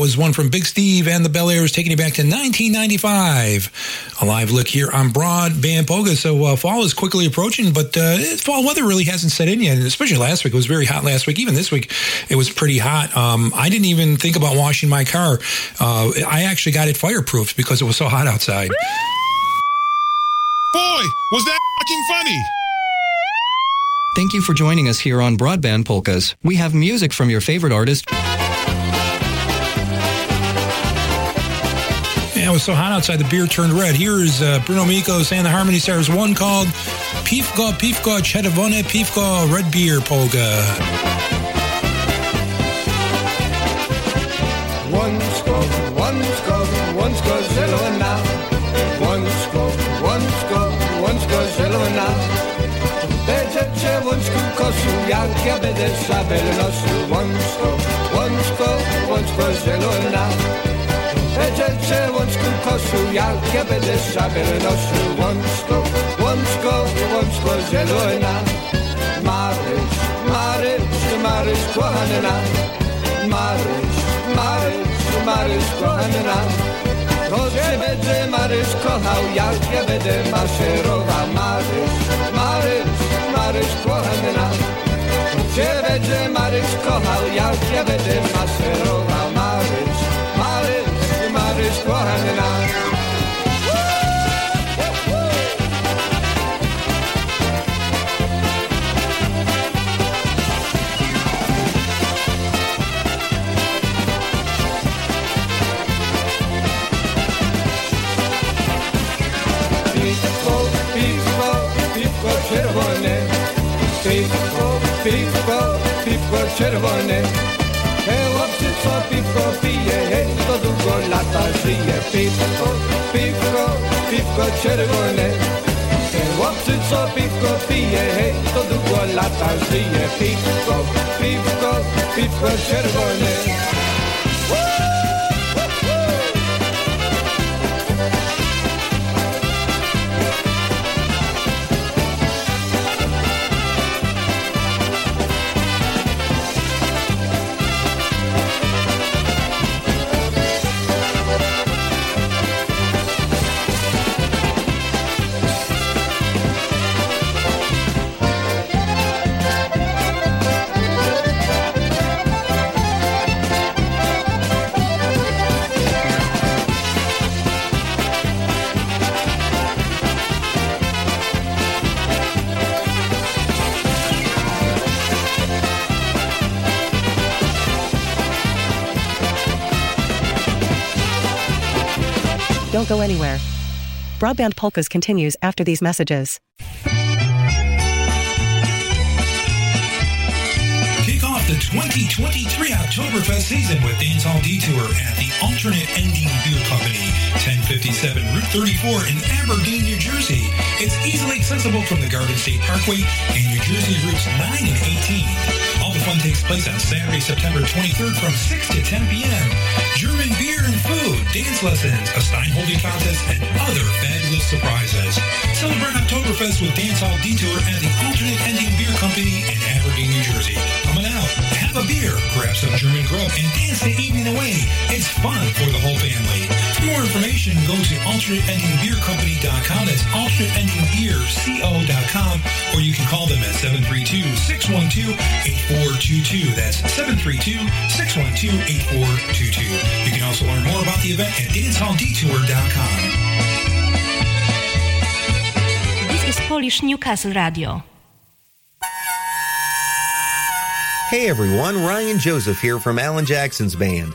was one from Big Steve and the Bel Airs taking you back to 1995. A live look here on Broadband Polka. So uh, fall is quickly approaching, but uh, fall weather really hasn't set in yet. Especially last week, it was very hot last week. Even this week, it was pretty hot. Um, I didn't even think about washing my car. Uh, I actually got it fireproofed because it was so hot outside. Boy, was that fucking funny! Thank you for joining us here on Broadband Polkas. We have music from your favorite artist. Was so hot outside, the beer turned red. Here is uh, Bruno Mikos and the Harmony Stars, one called Piwko, Piwko, Czerwone, Piwko, Red Beer Polka. One score, one score, one score, zielona. One score, one score, one score, zielona. Będziecie łączku kosu, jak ja będę szabel nosił. One score, one score, one score, zielona. Będziecie łączku kosu, jak ja będę szabel nosił. Score, one score, zielona. Maryś, Maryś, Maryś, kochana. Maryś, Maryś, Maryś, kochana. To cię będzie Maryś kochał, jak ja będę maszerował. Maryś, Maryś, Maryś, kochana. Cię będzie Maryś kochał, jak ja będę maszerował. Maryś, Piwko, piwko, piwko czerwone. Piwko, piwko, piwko czerwone. Te chłopcy, co piwko hej, to długo lata żyje. Piwko, piwko, piwko czerwone. Chłopcy, co piwko pije, hej, to długo lata żyje. Piwko, piwko, piwko czerwone. Don't go anywhere. Broadband Polkas continues after these messages. Kick off the 2023 Oktoberfest season with Dancehall Detour at the Alternate Ending Beer Company, 1057 Route 34 in Aberdeen, New Jersey. It's easily accessible from the Garden State Parkway and New Jersey routes 9 and 18. Takes place on Saturday, September 23rd from 6 to 10 p.m. German beer and food, dance lessons, a Stein holding contest, and other fabulous surprises. Celebrate Oktoberfest with Dance Hall Detour at the Alternate Ending Beer Company in Aberdeen, New Jersey. Come on out, have a beer, grab some German grub, and dance the evening away. It's fun for the whole family. For more information, go to alternateendingbeercompany.com. That's alternateendingbeerco.com, or you can call them at 732-612-8422. That's 732-612-8422. You can also learn more about the event at dancehalldetour.com. This is Polish Newcastle Radio. Hey everyone, Ryan Joseph here from Alan Jackson's band.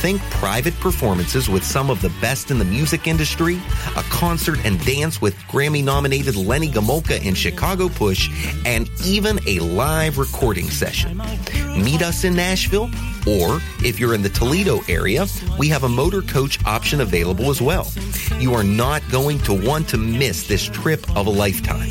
Think private performances with some of the best in the music industry, a concert and dance with Grammy nominated Lenny Gomulka and Chicago Push, and even a live recording session. Meet us in Nashville, or if you're in the Toledo area, we have a motor coach option available as well. You are not going to want to miss this trip of a lifetime.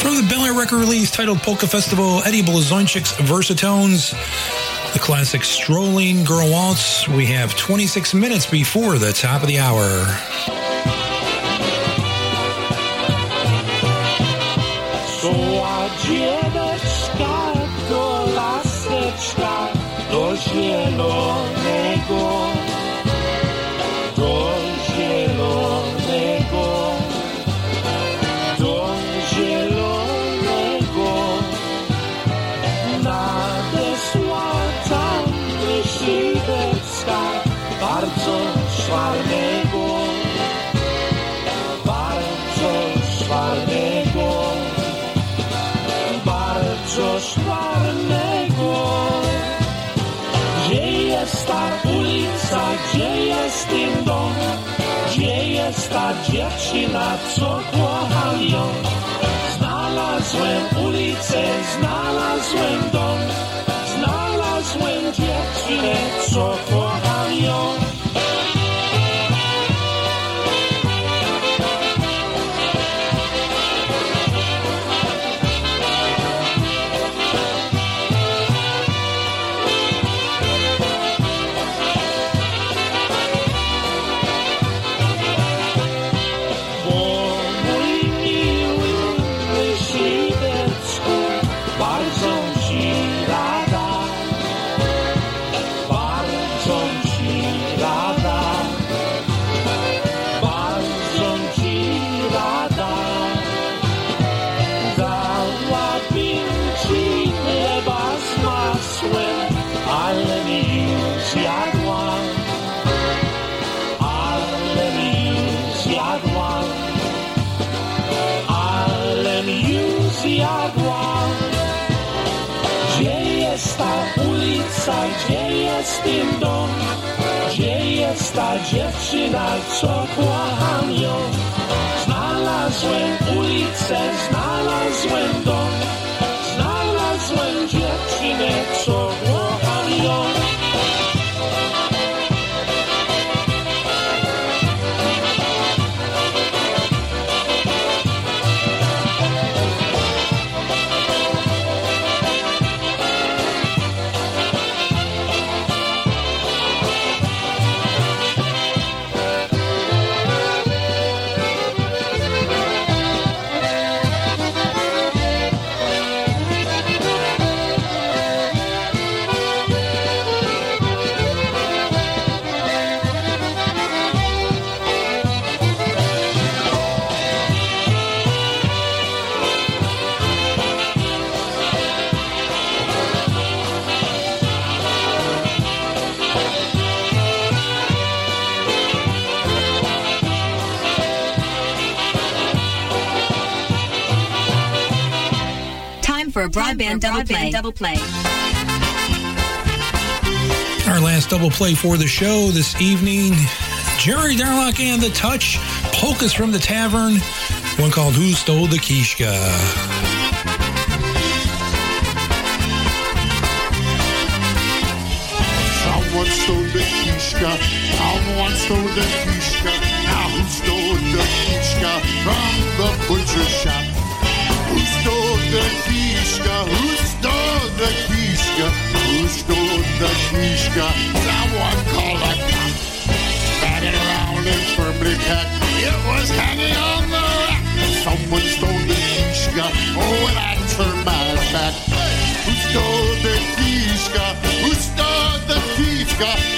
From the Bel-Aire record release titled Polka Festival, Eddie Blazonczyk's Versatones, the classic Strolling Girl Waltz. We have 26 minutes before the top of the hour. Ta dziewczyna, co kocham ją? Znalazłem ulicę, znalazłem dom, znalazłem dziewczynę, co kocham ją. Dziewczyna, co broadband double play. Double play. Our last double play for the show this evening Jerry Darlak and the Touch, Polkas from the Tavern, one called Who Stole the Kishka. Someone stole the kishka. Someone stole the kishka. Firmly. It was hanging on the rack. Someone stole the kishka. Oh, and I turned my back. Who stole the kishka? Who stole the kishka?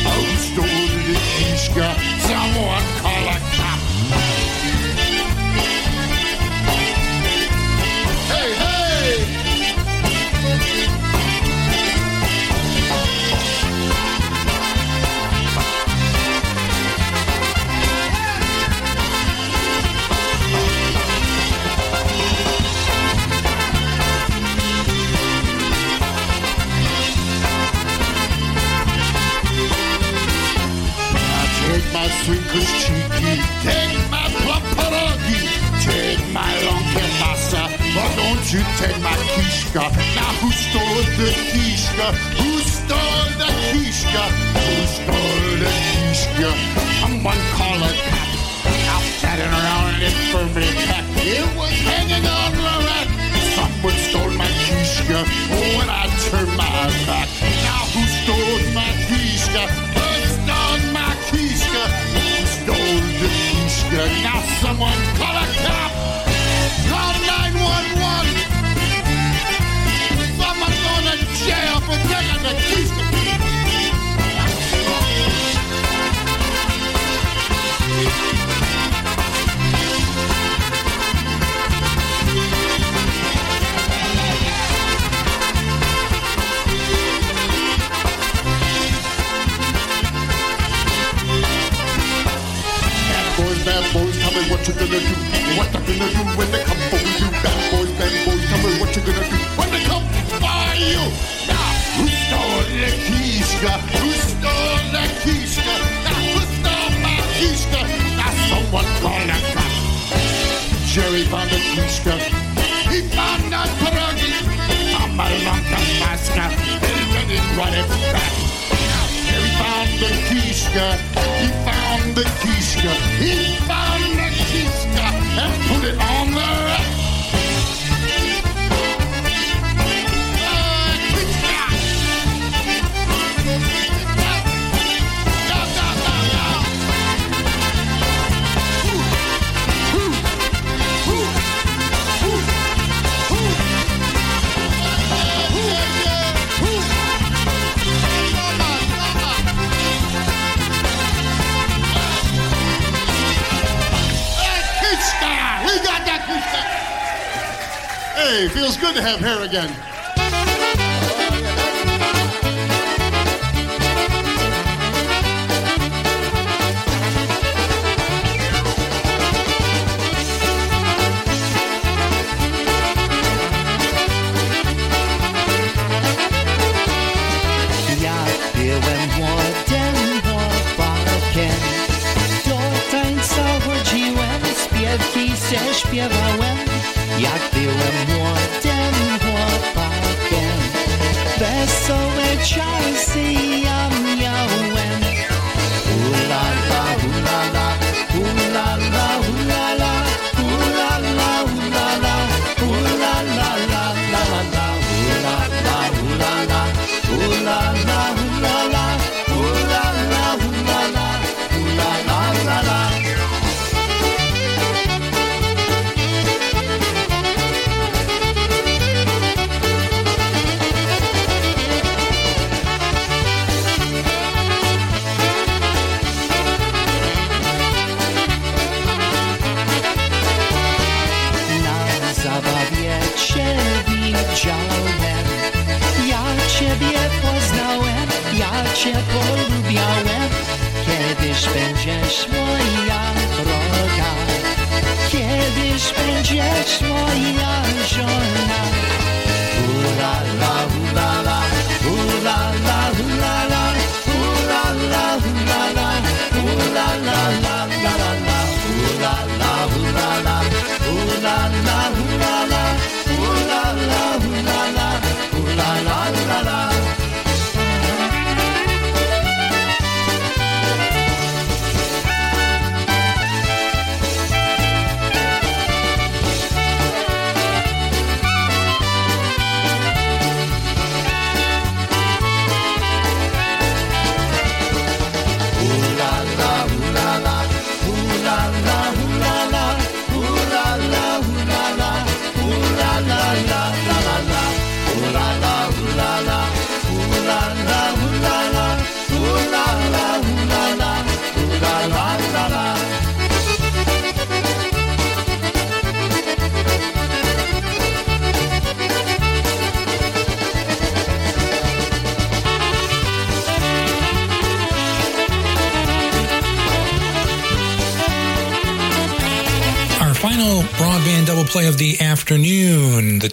Take my kishka. Now who stole the kishka? Who stole the kishka? Who stole the kishka? Someone call a cop. Now standing around an infirmary pack. It was gonna do. What you gonna do when they come for you? Bad boys, bad boys, tell me what you gonna do when they come for you. Now, who stole the kishka? Who stole the kishka? Now, who stole my kishka? Now, someone call the cops. Jerry found the kishka. He found that pierogi. I'm a lump of maska. To run it back. He found the kishka. He found the kishka. He put it on the good to have hair again.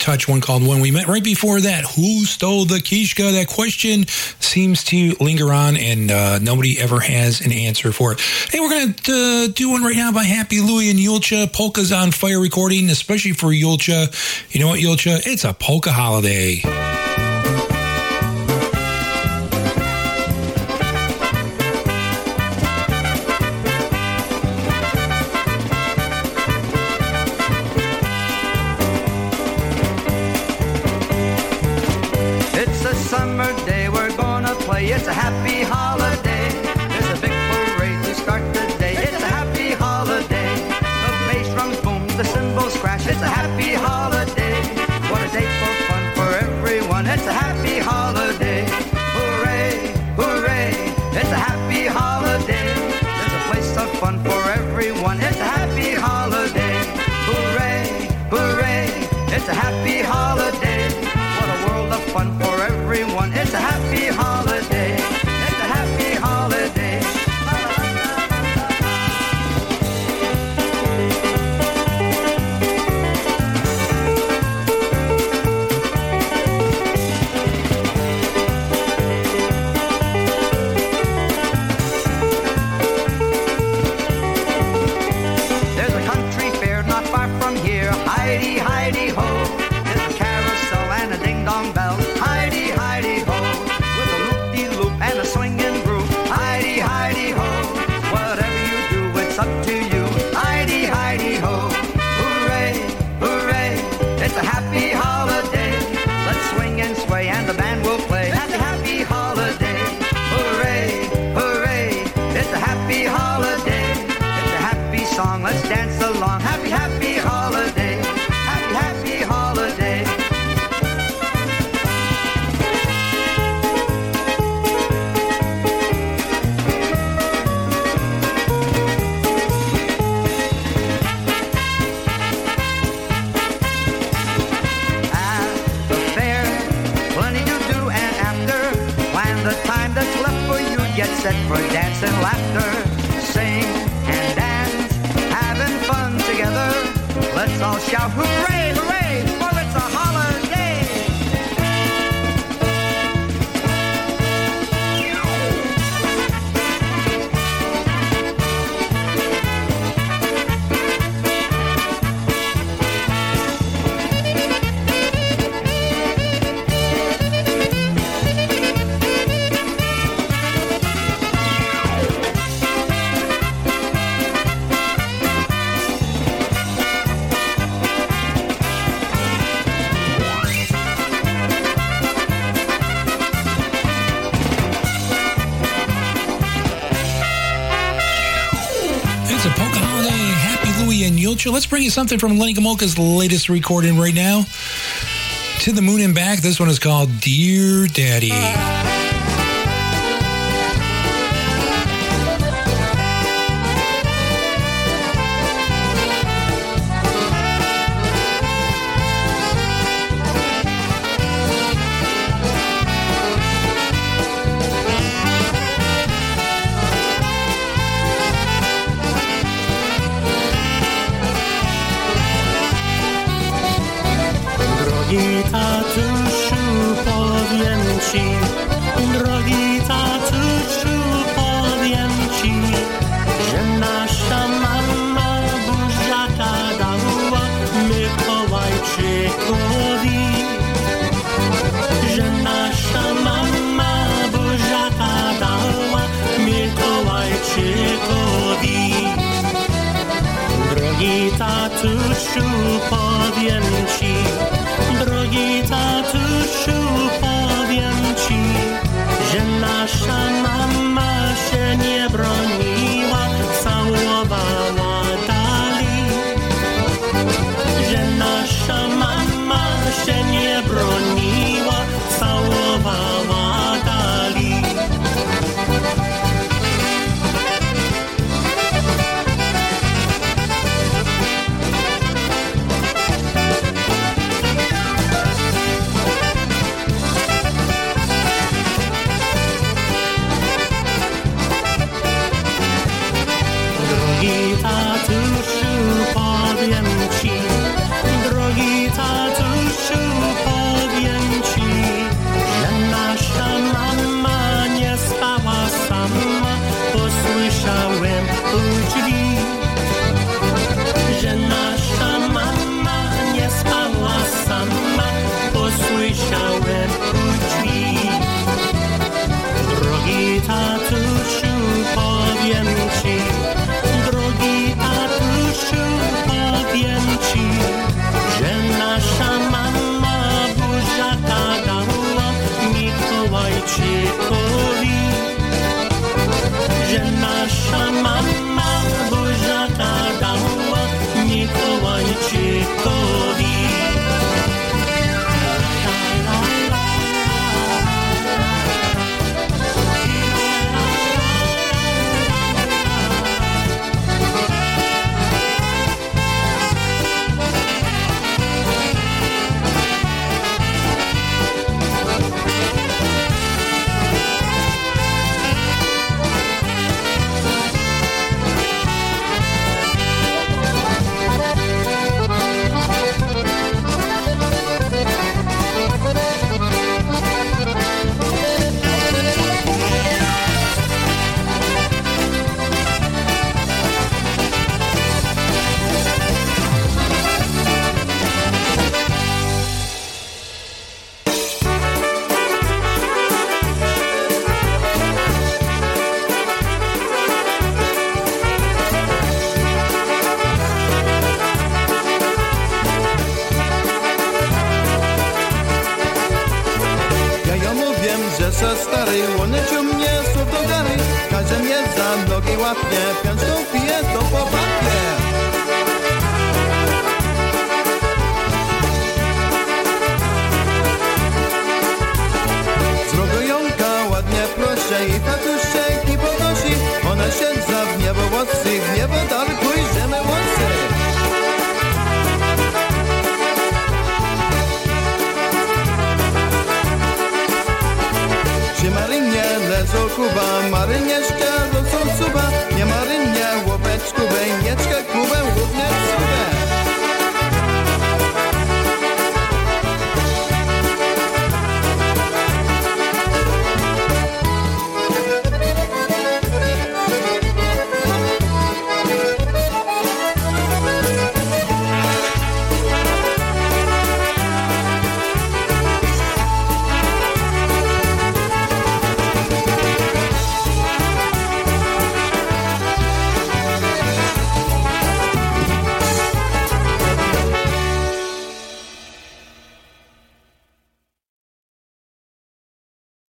touch, one called When We Met. Right before that, Who Stole the Kishka? That question seems to linger on, and uh, nobody ever has an answer for it. Hey, we're going to uh, do one right now by Happy Louie and Julcia. Polka's on fire recording, especially for Julcia. You know what, Julcia? It's a polka holiday. Let's bring you something from Lenny Gomulka's latest recording right now. To the Moon and Back. This one is called Dear Daddy.